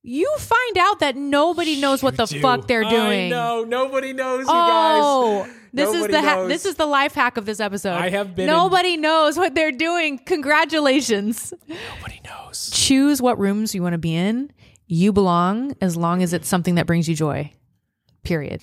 S2: you find out that nobody knows what the fuck they're doing.
S1: No, nobody knows, you
S2: oh this is the ha- this is the life hack of this episode.
S1: I have been in-
S2: nobody knows what they're doing. Congratulations.
S1: Nobody knows.
S2: choose what rooms you want to be in you belong as long as it's something that brings you joy period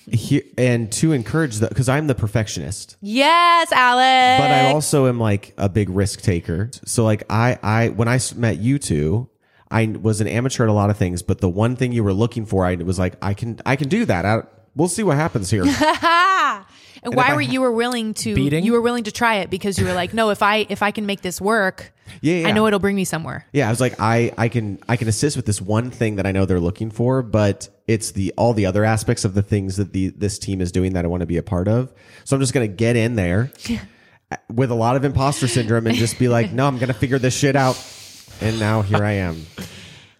S3: and to encourage that, because I'm the perfectionist,
S2: yes alex
S3: but I also am like a big risk taker. So like I, I when I met you two, I was an amateur at a lot of things, but the one thing you were looking for, I was like, I can, I can do that. I, we'll see what happens here. [LAUGHS] [LAUGHS]
S2: And why were
S3: ha-
S2: you were willing to
S1: Beating?
S2: you were willing to try it because you were like, no, if I if I can make this work, [LAUGHS]
S3: Yeah, yeah.
S2: I know it'll bring me somewhere.
S3: Yeah, I was like, I, I can, I can assist with this one thing that I know they're looking for, but it's the all the other aspects of the things that the this team is doing that I want to be a part of. So I'm just gonna get in there [LAUGHS] with a lot of imposter syndrome and just be like, no, I'm gonna figure this shit out. And now here I am.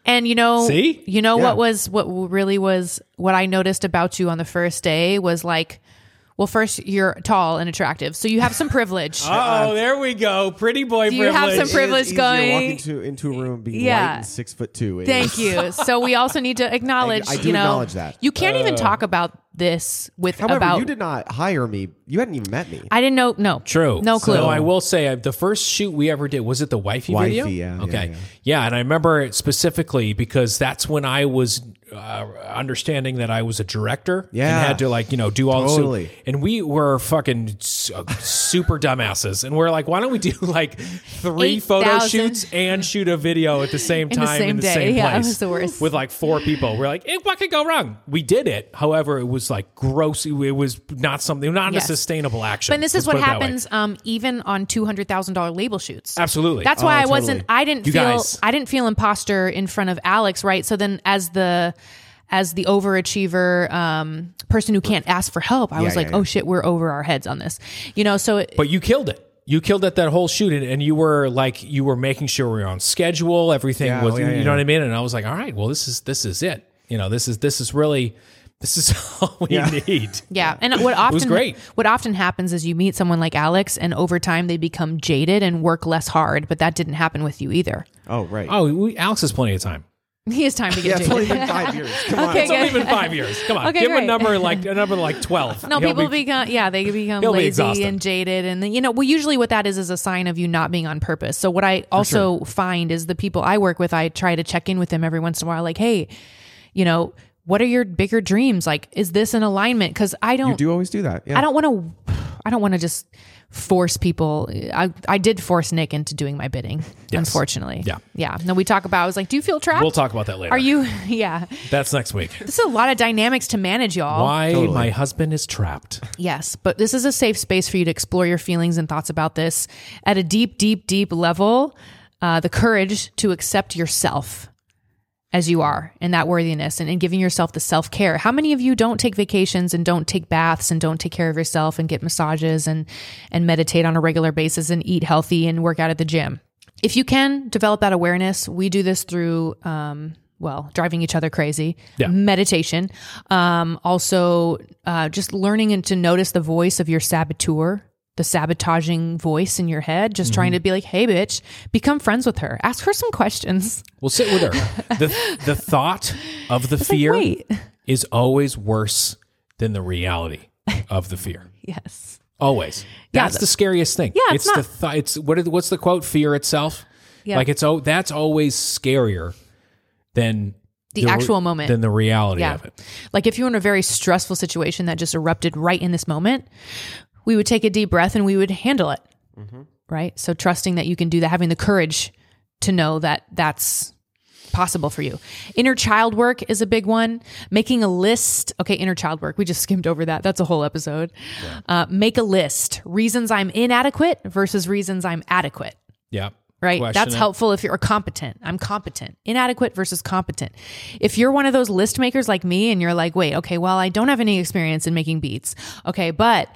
S2: And you know,
S1: See?
S2: you know
S3: Yeah.
S2: what was what really was what I noticed about you on the first day was like, well, first you're tall and attractive, so you have some privilege. [LAUGHS]
S1: Oh, there we go. Pretty boy
S2: Do you have some privilege
S3: It is easier
S2: going.
S3: walking to, into a room being
S2: Yeah.
S3: white and six foot two. It
S2: Thank
S3: is-
S2: you. [LAUGHS] So we also need to acknowledge.
S3: I do
S2: you know,
S3: acknowledge that.
S2: you can't even talk about this with
S3: However,
S2: about
S3: you did not hire me. You hadn't even met me.
S2: I didn't know no.
S1: True.
S2: No clue.
S1: So I will say uh, the first shoot we ever did was it the wifey,
S3: Wifey,
S1: video?
S3: yeah, yeah,
S1: Okay.
S3: yeah.
S1: Yeah, and I remember it specifically because that's when I was uh, understanding that I was a director.
S3: Yeah.
S1: And had to like you know do all
S3: Totally.
S1: the and we were fucking super dumbasses, and we're like, why don't we do [LAUGHS] like three photo
S2: 8,000.
S1: shoots and shoot a video at the same [LAUGHS]
S2: the
S1: time in
S2: same
S1: the
S2: day.
S1: same
S2: Yeah,
S1: place?
S2: was the worst.
S1: With like four people, we're like, eh, what could go wrong? We did it. However, it was like gross. It was not something, not
S2: Yes.
S1: a sustainable action.
S2: But this is
S1: Let's
S2: what
S1: put it that way.
S2: happens um, even on two hundred thousand dollar label shoots.
S1: Absolutely.
S2: That's why
S3: Oh,
S2: I wasn't. I didn't
S1: You
S2: feel.
S1: guys-
S2: I didn't feel imposter in front of Alex, right? So then, as the as the overachiever um, person who can't ask for help, I was
S3: yeah,
S2: like,
S3: yeah.
S2: "Oh shit, we're over our heads on this," you know. So it,
S1: But you killed it. You killed it that whole shoot, and, and you were like, you were making sure we were on schedule. Everything
S3: Yeah,
S1: was,
S3: oh, yeah,
S1: you
S3: yeah,
S1: know what. I mean. And I was like, all right, well, this is this is it. You know, this is this is really this is [LAUGHS] all we need.
S2: Yeah, and what often
S1: was great.
S2: what often happens is you meet someone like Alex, and over time they become jaded and work less hard. But that didn't happen with you either.
S3: Oh, right.
S1: Oh, we, Alex has plenty of time.
S2: He has time to
S3: yeah,
S2: get
S3: it's only been five years. [LAUGHS] Come on.
S2: Okay,
S1: It's only
S2: good.
S1: been five years. Come on,
S2: Okay,
S1: give him a number like [LAUGHS] a number like twelve.
S2: No,
S1: He'll
S2: people
S1: be-
S2: become yeah, they become
S1: He'll be
S2: lazy
S1: exhausted.
S2: and jaded, and then, you know, well, usually what that is is a sign of you not being on purpose. So what I also find is the people I work with, I try to check in with them every once in a while, like, hey, you know, what are your bigger dreams? Like, is this in alignment? Because I don't,
S3: You do always do that. Yeah.
S2: I don't want to, I don't want to just force people. I I did force Nick into doing my bidding, unfortunately.
S1: Yeah.
S2: yeah. No, we talk about. I was like, do you feel trapped?
S1: We'll talk about that later.
S2: Are you? [LAUGHS] Yeah.
S1: That's next week.
S2: This is a lot of dynamics to manage, y'all.
S1: Why
S3: Totally.
S1: my husband is trapped.
S2: Yes, but this is a safe space for you to explore your feelings and thoughts about this at a deep, deep, deep level. Uh, the courage to accept yourself as you are and that worthiness and, and giving yourself the self care. How many of you don't take vacations and don't take baths and don't take care of yourself and get massages and and meditate on a regular basis and eat healthy and work out at the gym? If you can develop that awareness, we do this through um, well, driving each other crazy,
S1: Yeah.
S2: meditation, um, also uh, just learning and to notice the voice of your saboteur, the sabotaging voice in your head, just trying to be like, hey, bitch, become friends with her. Ask her some questions.
S1: We'll sit with her. the [LAUGHS] The thought of the
S2: like,
S1: fear
S2: wait.
S1: is always worse than the reality of the fear. [LAUGHS]
S2: Yes.
S1: Always.
S2: Yeah,
S1: That's
S2: the-
S1: the scariest thing.
S2: Yeah,
S1: it's,
S2: it's
S1: the
S2: not-
S1: th- it's what is, what's the quote? Fear itself.
S2: Yeah.
S1: Like it's oh that's always scarier than
S2: The actual moment.
S1: than the reality
S2: Yeah.
S1: of it.
S2: Like if you're in a very stressful situation that just erupted right in this moment, we would take a deep breath and we would handle it. Right. So trusting that you can do that, having the courage to know that that's possible for you. Inner child work is a big one. Making a list. Okay, inner child work. We just [LAUGHS] skimmed over that. That's a whole episode. Uh, make a list. Reasons I'm inadequate versus reasons I'm adequate
S1: Yeah.
S2: right?
S1: Question
S2: That's
S1: it.
S2: helpful if you're competent. I'm competent. Inadequate versus competent. If you're one of those list makers like me and you're like, wait, okay, well, I don't have any experience in making beats. Okay, but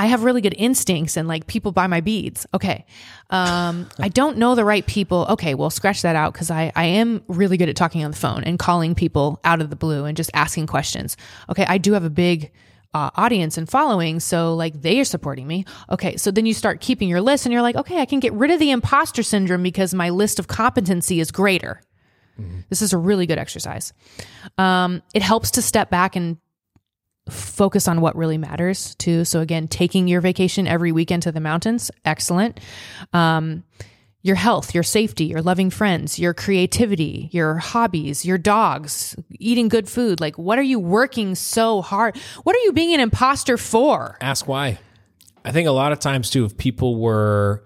S2: I have really good instincts and like people buy my beads. Okay. Um, I don't know the right people. Okay, well, scratch that out because I, I am really good at talking on the phone and calling people out of the blue and just asking questions. Okay, I do have a big uh, audience and following. So, like, they are supporting me. Okay, so then you start keeping your list and you're like, okay, I can get rid of the imposter syndrome because my list of competency is greater. This is a really good exercise. Um, it helps to step back and focus on what really matters too. So again, taking your vacation every weekend to the mountains, excellent. Um, your health, your safety, your loving friends, your creativity, your hobbies, your dogs, eating good food. Like, what are you working so hard? What are you being an imposter for?
S1: Ask why. I think a lot of times too, if people were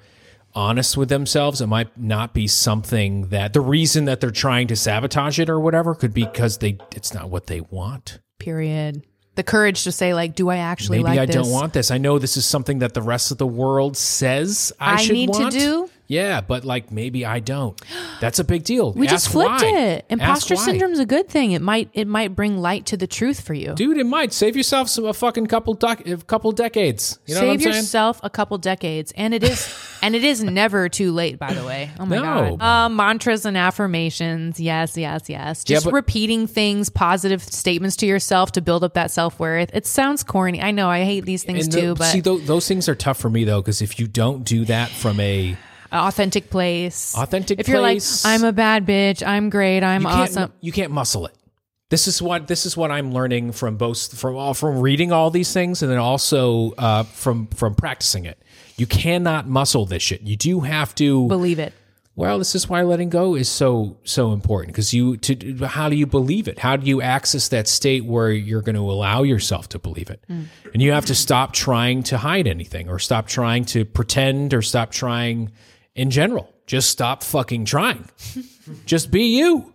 S1: honest with themselves, it might not be something that the reason that they're trying to sabotage it or whatever could be because they it's not what they want.
S2: Period. The courage to say, like, do I actually
S1: Maybe
S2: like
S1: I
S2: this?
S1: don't want this. I know this is something that the rest of the world says I,
S2: I
S1: should
S2: need to
S1: want.
S2: do?
S1: Yeah, but like maybe I don't. That's a big deal.
S2: We just flipped
S1: why.
S2: it. Imposter
S1: Ask why.
S2: syndrome's a good thing. It might it might bring light to the truth for you.
S1: Dude, it might save yourself some a fucking couple dec- a couple decades. You know
S2: Save
S1: what I'm saying?
S2: yourself a couple decades, and it is [LAUGHS] and it is never too late. By the way, oh my
S1: No.
S2: god, uh, mantras and affirmations. Yes, yes, yes.
S1: Yeah,
S2: Just
S1: but-
S2: repeating things, positive statements to yourself to build up that self worth. It sounds corny. I know. I hate these things
S1: And
S2: too,
S1: tho-
S2: but
S1: see, tho- those things are tough for me though, because if you don't do that from a
S2: authentic place.
S1: Authentic
S2: If you're like. I'm a bad bitch. I'm great. I'm
S1: you
S2: awesome.
S1: you can't muscle it. This is what this is what I'm learning from both from all from reading all these things and then also uh, from from practicing it. You cannot muscle this shit. You do have to
S2: Believe it.
S1: Well, this is why letting go is so so important because you to how do you believe it? How do you access that state where you're going to allow yourself to believe it? And you have to stop trying to hide anything or stop trying to pretend or stop trying in general. Just stop fucking trying. [LAUGHS] Just be you.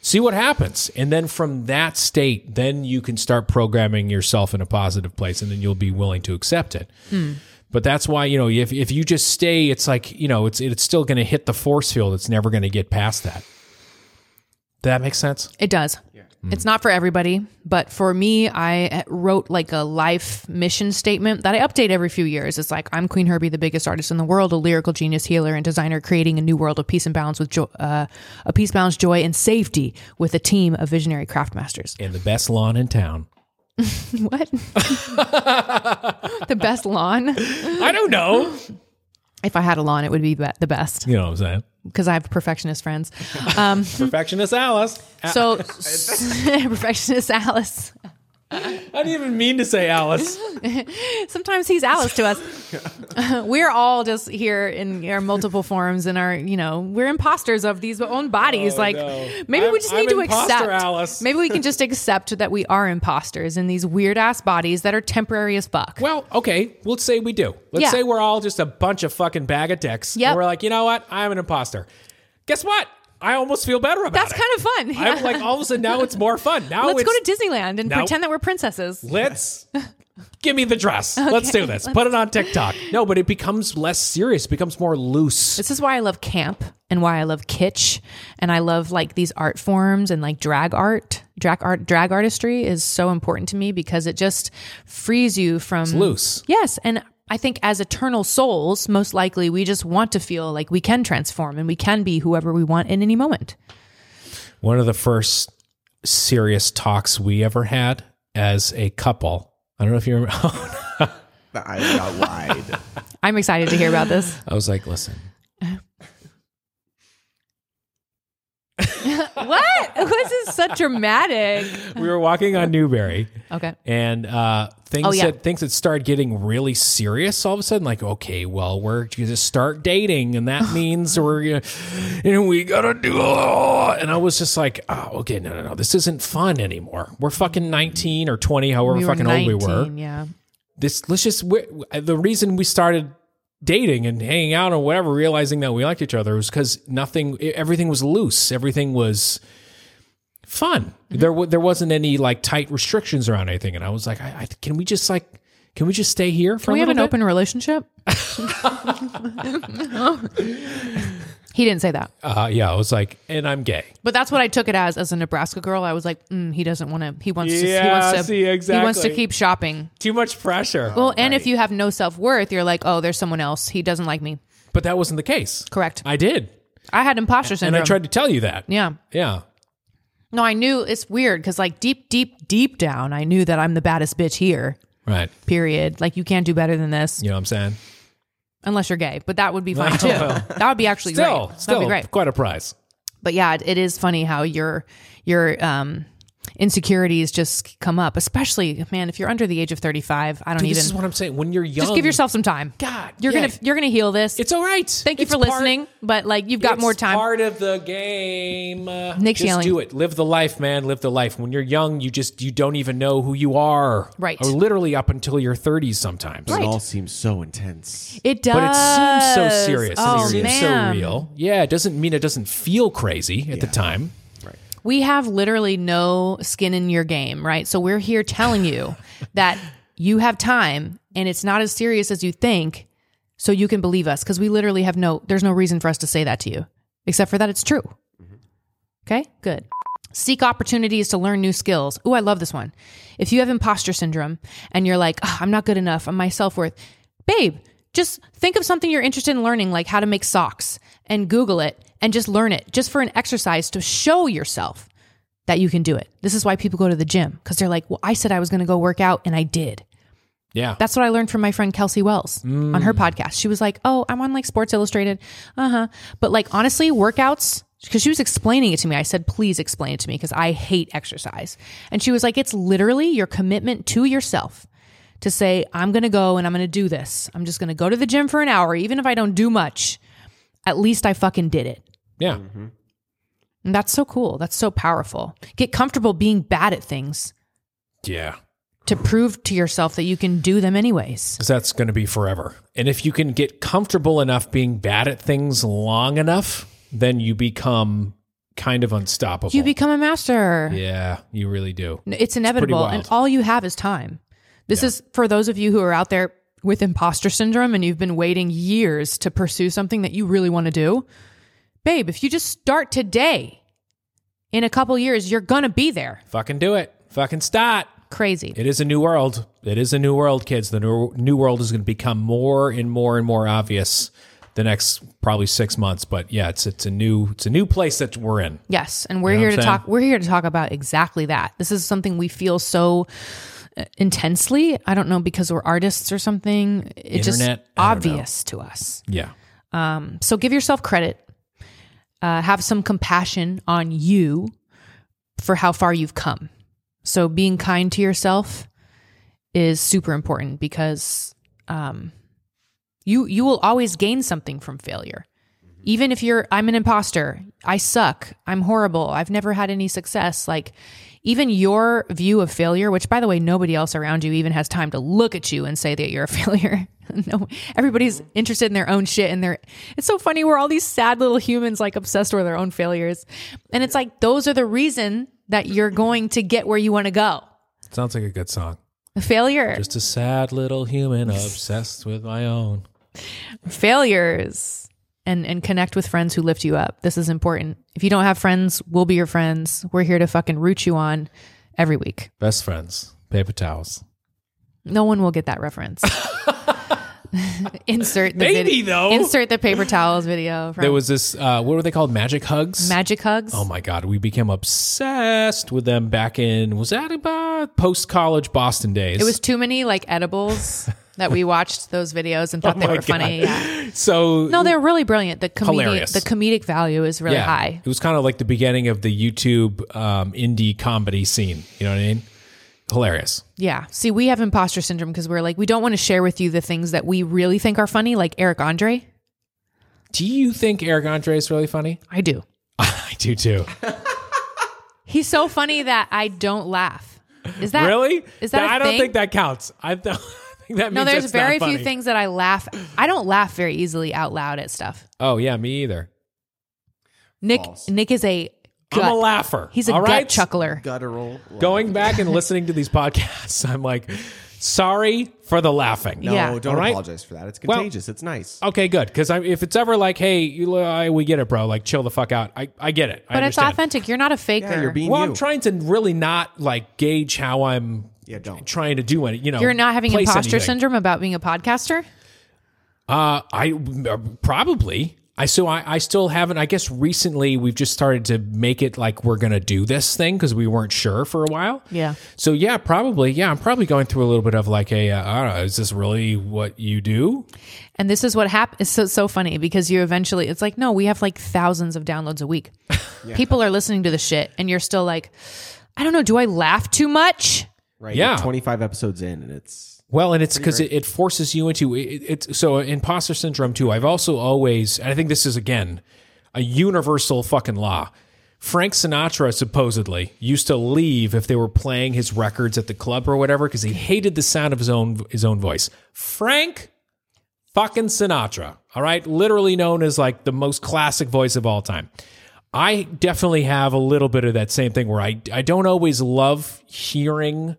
S1: See what happens. And then from that state, then you can start programming yourself in a positive place and then you'll be willing to accept it. But that's why, you know, if, if you just stay, it's like, you know, it's it's still going to hit the force field. It's never going to get past that. Does that make sense?
S2: It does. It's not for everybody, but for me, I wrote like a life mission statement that I update every few years. It's like I'm Qveen Herby, the biggest artist in the world, a lyrical genius, healer, and designer, creating a new world of peace and balance with uh, a peace, balance, joy, and safety with a team of visionary craft masters.
S1: And the best lawn in town. [LAUGHS]
S2: What? the best lawn. [LAUGHS]
S1: I don't know.
S2: If I had a lawn, it would be- the best
S1: You know what I'm saying?
S2: Because I have perfectionist friends. [LAUGHS] Um,
S1: Perfectionist Alice.
S2: so, [LAUGHS] [LAUGHS] perfectionist Alice.
S1: I didn't even mean to say Alice. [LAUGHS]
S2: Sometimes he's Alice to us. [LAUGHS] we're all just here in our multiple forms and our, you know, we're imposters of these own bodies. Oh, like
S1: Oh, no.
S2: maybe
S1: I'm-
S2: we just
S1: I'm
S2: need to accept.
S1: Alice.
S2: Maybe we can just [LAUGHS] accept that we are imposters in these weird ass bodies that are temporary as fuck.
S1: Well, okay, let's say we do. Let's
S2: Yeah.
S1: say we're all just a bunch of fucking bag of dicks.
S2: Yep.
S1: And we're like, you know what? I'm an imposter. Guess what? I almost feel better about
S2: That's
S1: it.
S2: kind of fun.
S1: I'm like, all of a sudden now it's more fun. Now
S2: Let's go to Disneyland and
S1: Now-
S2: pretend that we're princesses.
S1: Let's [LAUGHS] give me the dress. Let's do this. Put it on TikTok. No, but it becomes less serious. It becomes more loose.
S2: This is why I love camp and why I love kitsch and I love like these art forms and like drag art. Drag art drag artistry is so important to me because it just frees you from
S1: loose.
S2: Yes, and I think as eternal souls, most likely we just want to feel like we can transform and we can be whoever we want in any moment.
S1: One of the first serious talks we ever had as a couple. I don't know if you remember. [LAUGHS]
S3: I got wide.
S2: I'm excited to hear about this.
S1: I was like, listen, [LAUGHS]
S2: what? [LAUGHS] This is so dramatic. [LAUGHS]
S1: we were walking on Newbury.
S2: Okay.
S1: and uh, things
S2: Oh, yeah.
S1: that things that started getting really serious all of a sudden. Like, okay, well, we're going to start dating, and that means we're gonna, and we gotta do. Oh. And I was just like, oh, okay, no, no, no, this isn't fun anymore. We're fucking nineteen or twenty, however
S2: We
S1: fucking
S2: 19,
S1: old we were.
S2: yeah.
S1: This let's just we the reason we started dating and hanging out or whatever, realizing that we liked each other was because nothing, everything was loose, everything was fun.
S2: Mm-hmm.
S1: There, there wasn't any like tight restrictions around anything, and I was like, I, I, can we just like, can we just stay here for
S2: Can we have an
S1: bit?
S2: open relationship? [LAUGHS] [LAUGHS] [LAUGHS] he didn't say that.
S1: Uh, yeah, I was like, and I'm gay.
S2: But that's what I took it as as a Nebraska girl. I was like, mm, he doesn't want to. He wants to. He
S1: Yeah,
S2: wants to.
S1: see,
S2: He wants to
S1: exactly.
S2: keep shopping.
S1: Too much pressure.
S2: Well, and if you have no self worth, you're like, oh, there's someone else. He doesn't like me.
S1: but that wasn't the case.
S2: Correct.
S1: I did,
S2: I had imposter
S1: and
S2: syndrome.
S1: I tried to tell you that.
S2: Yeah.
S1: Yeah.
S2: No, I knew it's weird because like deep, deep, deep down, I knew that I'm the baddest bitch here.
S1: Right.
S2: Period. Like you can't do better than this
S1: You know what I'm saying?
S2: Unless you're gay. But that would be fine [LAUGHS] too. That would be actually
S1: Still,
S2: great.
S1: still
S2: That'd be great.
S1: quite a prize.
S2: but yeah, it, it is funny how your your um insecurities just come up, especially man, if you're under the age of 35, I don't
S1: Dude,
S2: even
S1: this is what I'm saying. When you're young,
S2: just give yourself some time.
S1: God,
S2: You're
S1: yeah.
S2: gonna you're gonna heal this.
S1: It's all right.
S2: Thank you
S1: It's
S2: for
S1: part-
S2: listening, but like you've got
S1: it's
S2: more time.
S1: Part of the game. Uh,
S2: Nick's
S1: just
S2: yelling.
S1: do it. Live the life, man. Live the life. When you're young, you just you don't even know who you are.
S2: Right.
S1: Or literally up until your 30s sometimes.
S3: It all seems so intense.
S2: it does,
S1: But it seems so serious.
S2: Oh
S1: it seems
S2: man,
S1: so real. Yeah, it doesn't mean it doesn't feel crazy at the time.
S2: We have literally no skin in your game, right? So we're here telling you [LAUGHS] that you have time and it's not as serious as you think, so you can believe us because we literally have no. There's no reason for us to say that to you, except for that it's true. Mm-hmm. Okay, good. Seek opportunities to learn new skills. Ooh, I love this one. If you have imposter syndrome and you're like, "Ugh, I'm not good enough, I'm my self worth, babe, just think of something you're interested in learning, like how to make socks, and Google it and just learn it, just for an exercise to show yourself that you can do it. This is why people go to the gym because they're like, well, I said I was going to go work out and I did.
S1: Yeah.
S2: That's what I learned from my friend Kelsey Wells on her podcast. She was like, "Oh, I'm on like Sports Illustrated, uh huh." But like honestly, workouts because she was explaining it to me. I said, please explain it to me because I hate exercise. And she was like, it's literally your commitment to yourself to say, I'm going to go and I'm going to do this. I'm just going to go to the gym for an hour, even if I don't do much. At least I fucking did it.
S1: Yeah. Mm-hmm.
S2: And that's so cool. That's so powerful. Get comfortable being bad at things
S1: Yeah.
S2: to prove to yourself that you can do them anyways.
S1: Because that's going to be forever. And if you can get comfortable enough being bad at things long enough, then you become kind of unstoppable.
S2: You become a master.
S1: yeah, you really do.
S2: It's inevitable.
S1: wild.
S2: and all you have is time. This is for those of you who are out there with imposter syndrome and you've been waiting years to pursue something that you really want to do. Babe, if you just start today, in a couple years, you're going to be there.
S1: Fucking do it. Fucking start.
S2: Crazy.
S1: It is a new world. It is a new world, kids. The new, new world is going to become more and more and more obvious the next probably six months. But yeah, it's it's a new it's a new place that we're in.
S2: Yes, and we're
S1: You know
S2: here to
S1: I'm
S2: talk. We're here to talk about exactly that. This is something we feel so uh, intensely. I don't know because we're artists or something. It's just
S1: Internet, I don't know.
S2: obvious to us.
S1: Yeah. Um.
S2: So give yourself credit. Uh, have some compassion on you for how far you've come. So being kind to yourself is super important because um, you you will always gain something from failure. Even if you're I'm an imposter, I suck, I'm horrible, I've never had any success, like even your view of failure, which by the way nobody else around you even has time to look at you and say that you're a [LAUGHS] failure. [LAUGHS] no, everybody's mm-hmm. interested in their own shit and they're it's so funny we're all these sad little humans like obsessed with their own failures. And it's like those are the reason that you're going to get where you want to go.
S1: Sounds like a good song.
S2: A failure.
S1: Just a sad little human [LAUGHS] obsessed with my own.
S2: failures and and connect with friends who lift you up. This is important. If you don't have friends, we'll be your friends. We're here to fucking root you on every week.
S1: Best friends. Paper towels.
S2: No one will get that reference. [LAUGHS] [LAUGHS] insert the
S1: Maybe,
S2: vid-
S1: though.
S2: Insert the paper towels video from
S1: There was this uh what were they called? Magic hugs?
S2: Magic Hugs.
S1: Oh my god, we became obsessed with them back in was that about post college Boston days?
S2: it was too many like edibles [LAUGHS] that we watched those videos and thought they
S1: Oh my
S2: were funny. Yeah. [LAUGHS]
S1: so
S2: No, they're really brilliant. The comedic the comedic value is really high.
S1: It was kind of like the beginning of the YouTube um, indie comedy scene. You know what I mean? Hilarious.
S2: Yeah. See, we have imposter syndrome because we're like, we don't want to share with you the things that we really think are funny, like Eric Andre.
S1: Do you think Eric Andre is really funny?
S2: I do. [LAUGHS]
S1: I do too.
S2: He's so funny that I don't laugh. Is that
S1: really?
S2: Is that
S1: I
S2: I
S1: don't
S2: thing?
S1: think that counts. I think [LAUGHS] [LAUGHS] that
S2: No, there's
S1: that's not
S2: very few things that I laugh. I don't laugh very easily out loud at stuff.
S1: Oh yeah, me either.
S2: Nick
S3: False.
S2: Nick is a gut.
S1: I'm a laugher.
S2: He's a
S1: all
S2: gut
S1: right?
S2: chuckler.
S3: Guttural.
S1: Going back and listening to these [LAUGHS] podcasts, I'm like, sorry for the laughing.
S3: No,
S2: Yeah.
S3: don't
S1: All right.
S3: apologize for that. It's
S1: Well-
S3: contagious. it's nice.
S1: Okay, good. Because if it's ever like, hey, you, uh, we get it, bro. Like, chill the fuck out. I, I get it. I
S2: But it's
S1: understand.
S2: authentic. You're not a faker.
S3: Yeah, you're being
S1: Well,
S3: you.
S1: I'm trying to really not like gauge how I'm
S3: yeah, don't.
S1: trying to do any, You know,
S2: You're not having
S1: place
S2: imposter
S1: anything.
S2: syndrome about being a podcaster?
S1: Uh, I uh, probably. I so I, I still haven't. I guess recently we've just started to make it like we're gonna do this thing because we weren't sure for a while.
S2: Yeah.
S1: So yeah, probably. Yeah, I'm probably going through a little bit of like a. Uh, I don't know. Is this really what you do?
S2: And this is what happens. It's so, so funny because you eventually, it's like, no, we have like thousands of downloads a week. [LAUGHS] People are listening to the shit, and you're still like, I don't know, do I laugh too much?
S3: Right.
S1: Yeah.
S3: you're 25 episodes in, and it's
S1: Well, and it's because it, it forces you into it, it's so imposter syndrome too. I've also always, and I think this is again a universal fucking law. Frank Sinatra supposedly used to leave if they were playing his records at the club or whatever because he hated the sound of his own his own voice. Frank fucking Sinatra, all right, literally known as like the most classic voice of all time. I definitely have a little bit of that same thing where I I don't always love hearing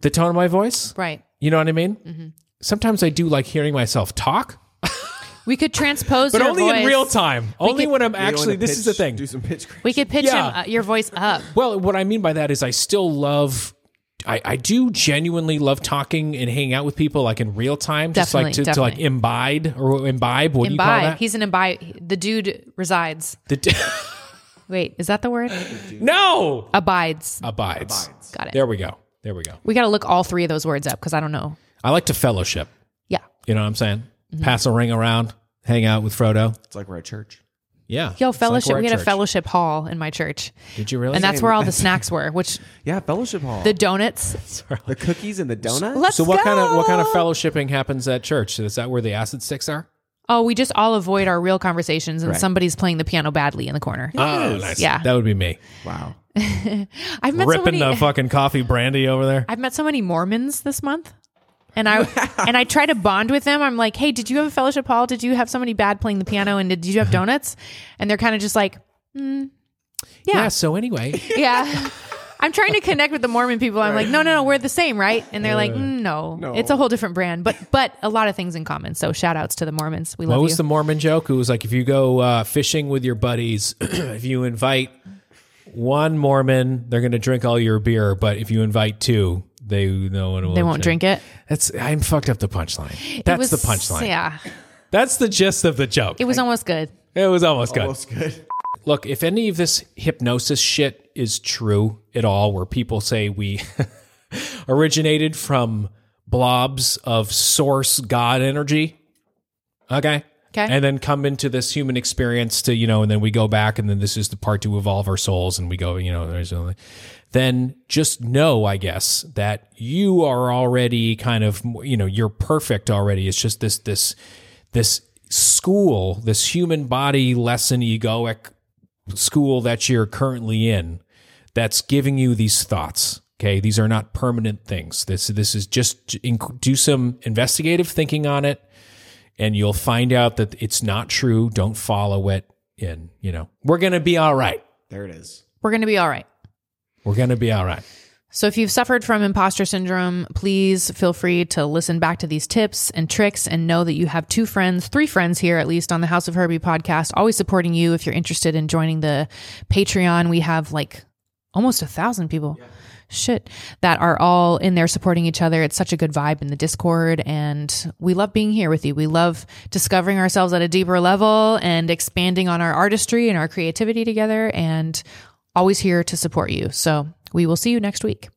S1: the tone of my voice.
S2: Right.
S1: You know what I mean?
S2: Mm-hmm.
S1: Sometimes I do like hearing myself talk,
S2: We could transpose [LAUGHS]
S1: but
S2: your
S1: only
S2: voice.
S1: in real time. Only
S2: could-
S1: when I'm
S3: You wanna
S1: actually. This is the thing.
S3: Do some pitch.
S2: We could pitch
S1: Yeah.
S2: him, uh, your voice up.
S1: Well, what I mean by that is I still love. I, I do genuinely love talking and hanging out with people like in real time, just like to,
S2: Definitely,
S1: to like
S2: definitely.
S1: imbibe or imbibe. What do you call
S2: Imbibe.
S1: that?
S2: He's an imbibe. The dude resides.
S1: The- [LAUGHS]
S2: Wait, is that the word?
S1: no
S2: Abides.
S1: abides.
S2: Got it.
S1: There we go. There we go.
S2: We got to look all three of those words up because I don't know.
S1: I like to fellowship.
S2: Yeah.
S1: You know what I'm saying?
S2: Mm-hmm.
S1: Pass a ring around, hang out with Frodo.
S3: It's like we're at church.
S1: Yeah.
S2: Yo,
S1: It's like
S2: fellowship.
S1: we're
S2: we
S1: at
S2: had a fellowship hall in my church.
S1: Did you really?
S2: And that's where all the [LAUGHS] snacks were, which
S3: Yeah, fellowship hall.
S2: the donuts.
S3: The cookies and the donuts.
S2: Let's
S1: so what kind of what kind of fellowshipping happens at church? Is that where the acid sticks are?
S2: Oh, we just all avoid our real conversations and
S3: Correct.
S2: somebody's playing the piano badly in the corner.
S1: Oh, nice.
S2: Yeah.
S1: That would be me.
S3: wow. [LAUGHS]
S2: I've met so
S1: Ripping
S2: many
S1: the [LAUGHS] fucking coffee brandy over there.
S2: I've met so many Mormons this month. And I and I try to bond with them. I'm like, hey, did you have a fellowship hall? Did you have somebody bad playing the piano? And did, did you have donuts? And they're kind of just like, mm,
S1: Yeah.
S2: yeah,
S1: so anyway, [LAUGHS]
S2: yeah. I'm trying to connect with the Mormon people. I'm like, no, no, no, we're the same, right? And they're like, mm, no,
S3: no.
S2: it's a whole different brand, but but a lot of things in common. So shout outs to the Mormons. We
S1: what
S2: love
S1: was
S2: you.
S1: the Mormon joke? It was like if you go uh, fishing with your buddies, [CLEARS THROAT] if you invite one Mormon, they're going to drink all your beer, but if you invite two, they no one will.
S2: they won't drink it.
S1: That's I'm fucked up the punchline. That's
S2: was,
S1: the punchline.
S2: Yeah,
S1: That's the gist of the joke.
S2: it was almost good.
S1: It was almost good.
S3: Almost good.
S1: Look, if any of this hypnosis shit is true at all, where people say we [LAUGHS] originated from blobs of source God energy, okay?
S2: Okay.
S1: And then come into this human experience to, you know, and then we go back and then this is the part to evolve our souls and we go, you know, then just know, I guess, that you are already kind of, you know, you're perfect already. It's just this, this, this school, this human body lesson egoic school that you're currently in that's giving you these thoughts. Okay, these are not permanent things. This this is just do some investigative thinking on it, and you'll find out that it's not true. Don't follow it. And you know we're gonna be all right.
S3: There it is.
S2: We're gonna be all right.
S1: We're gonna be all right.
S2: So, if you've suffered from imposter syndrome, please feel free to listen back to these tips and tricks and know that you have two friends, three friends here, at least on the House of Herby podcast, always supporting you. If you're interested in joining the Patreon, we have like almost a thousand people. Shit, that are all in there supporting each other. It's such a good vibe in the Discord, and we love being here with you. We love discovering ourselves at a deeper level and expanding on our artistry and our creativity together, and always here to support you. So, we will see you next week.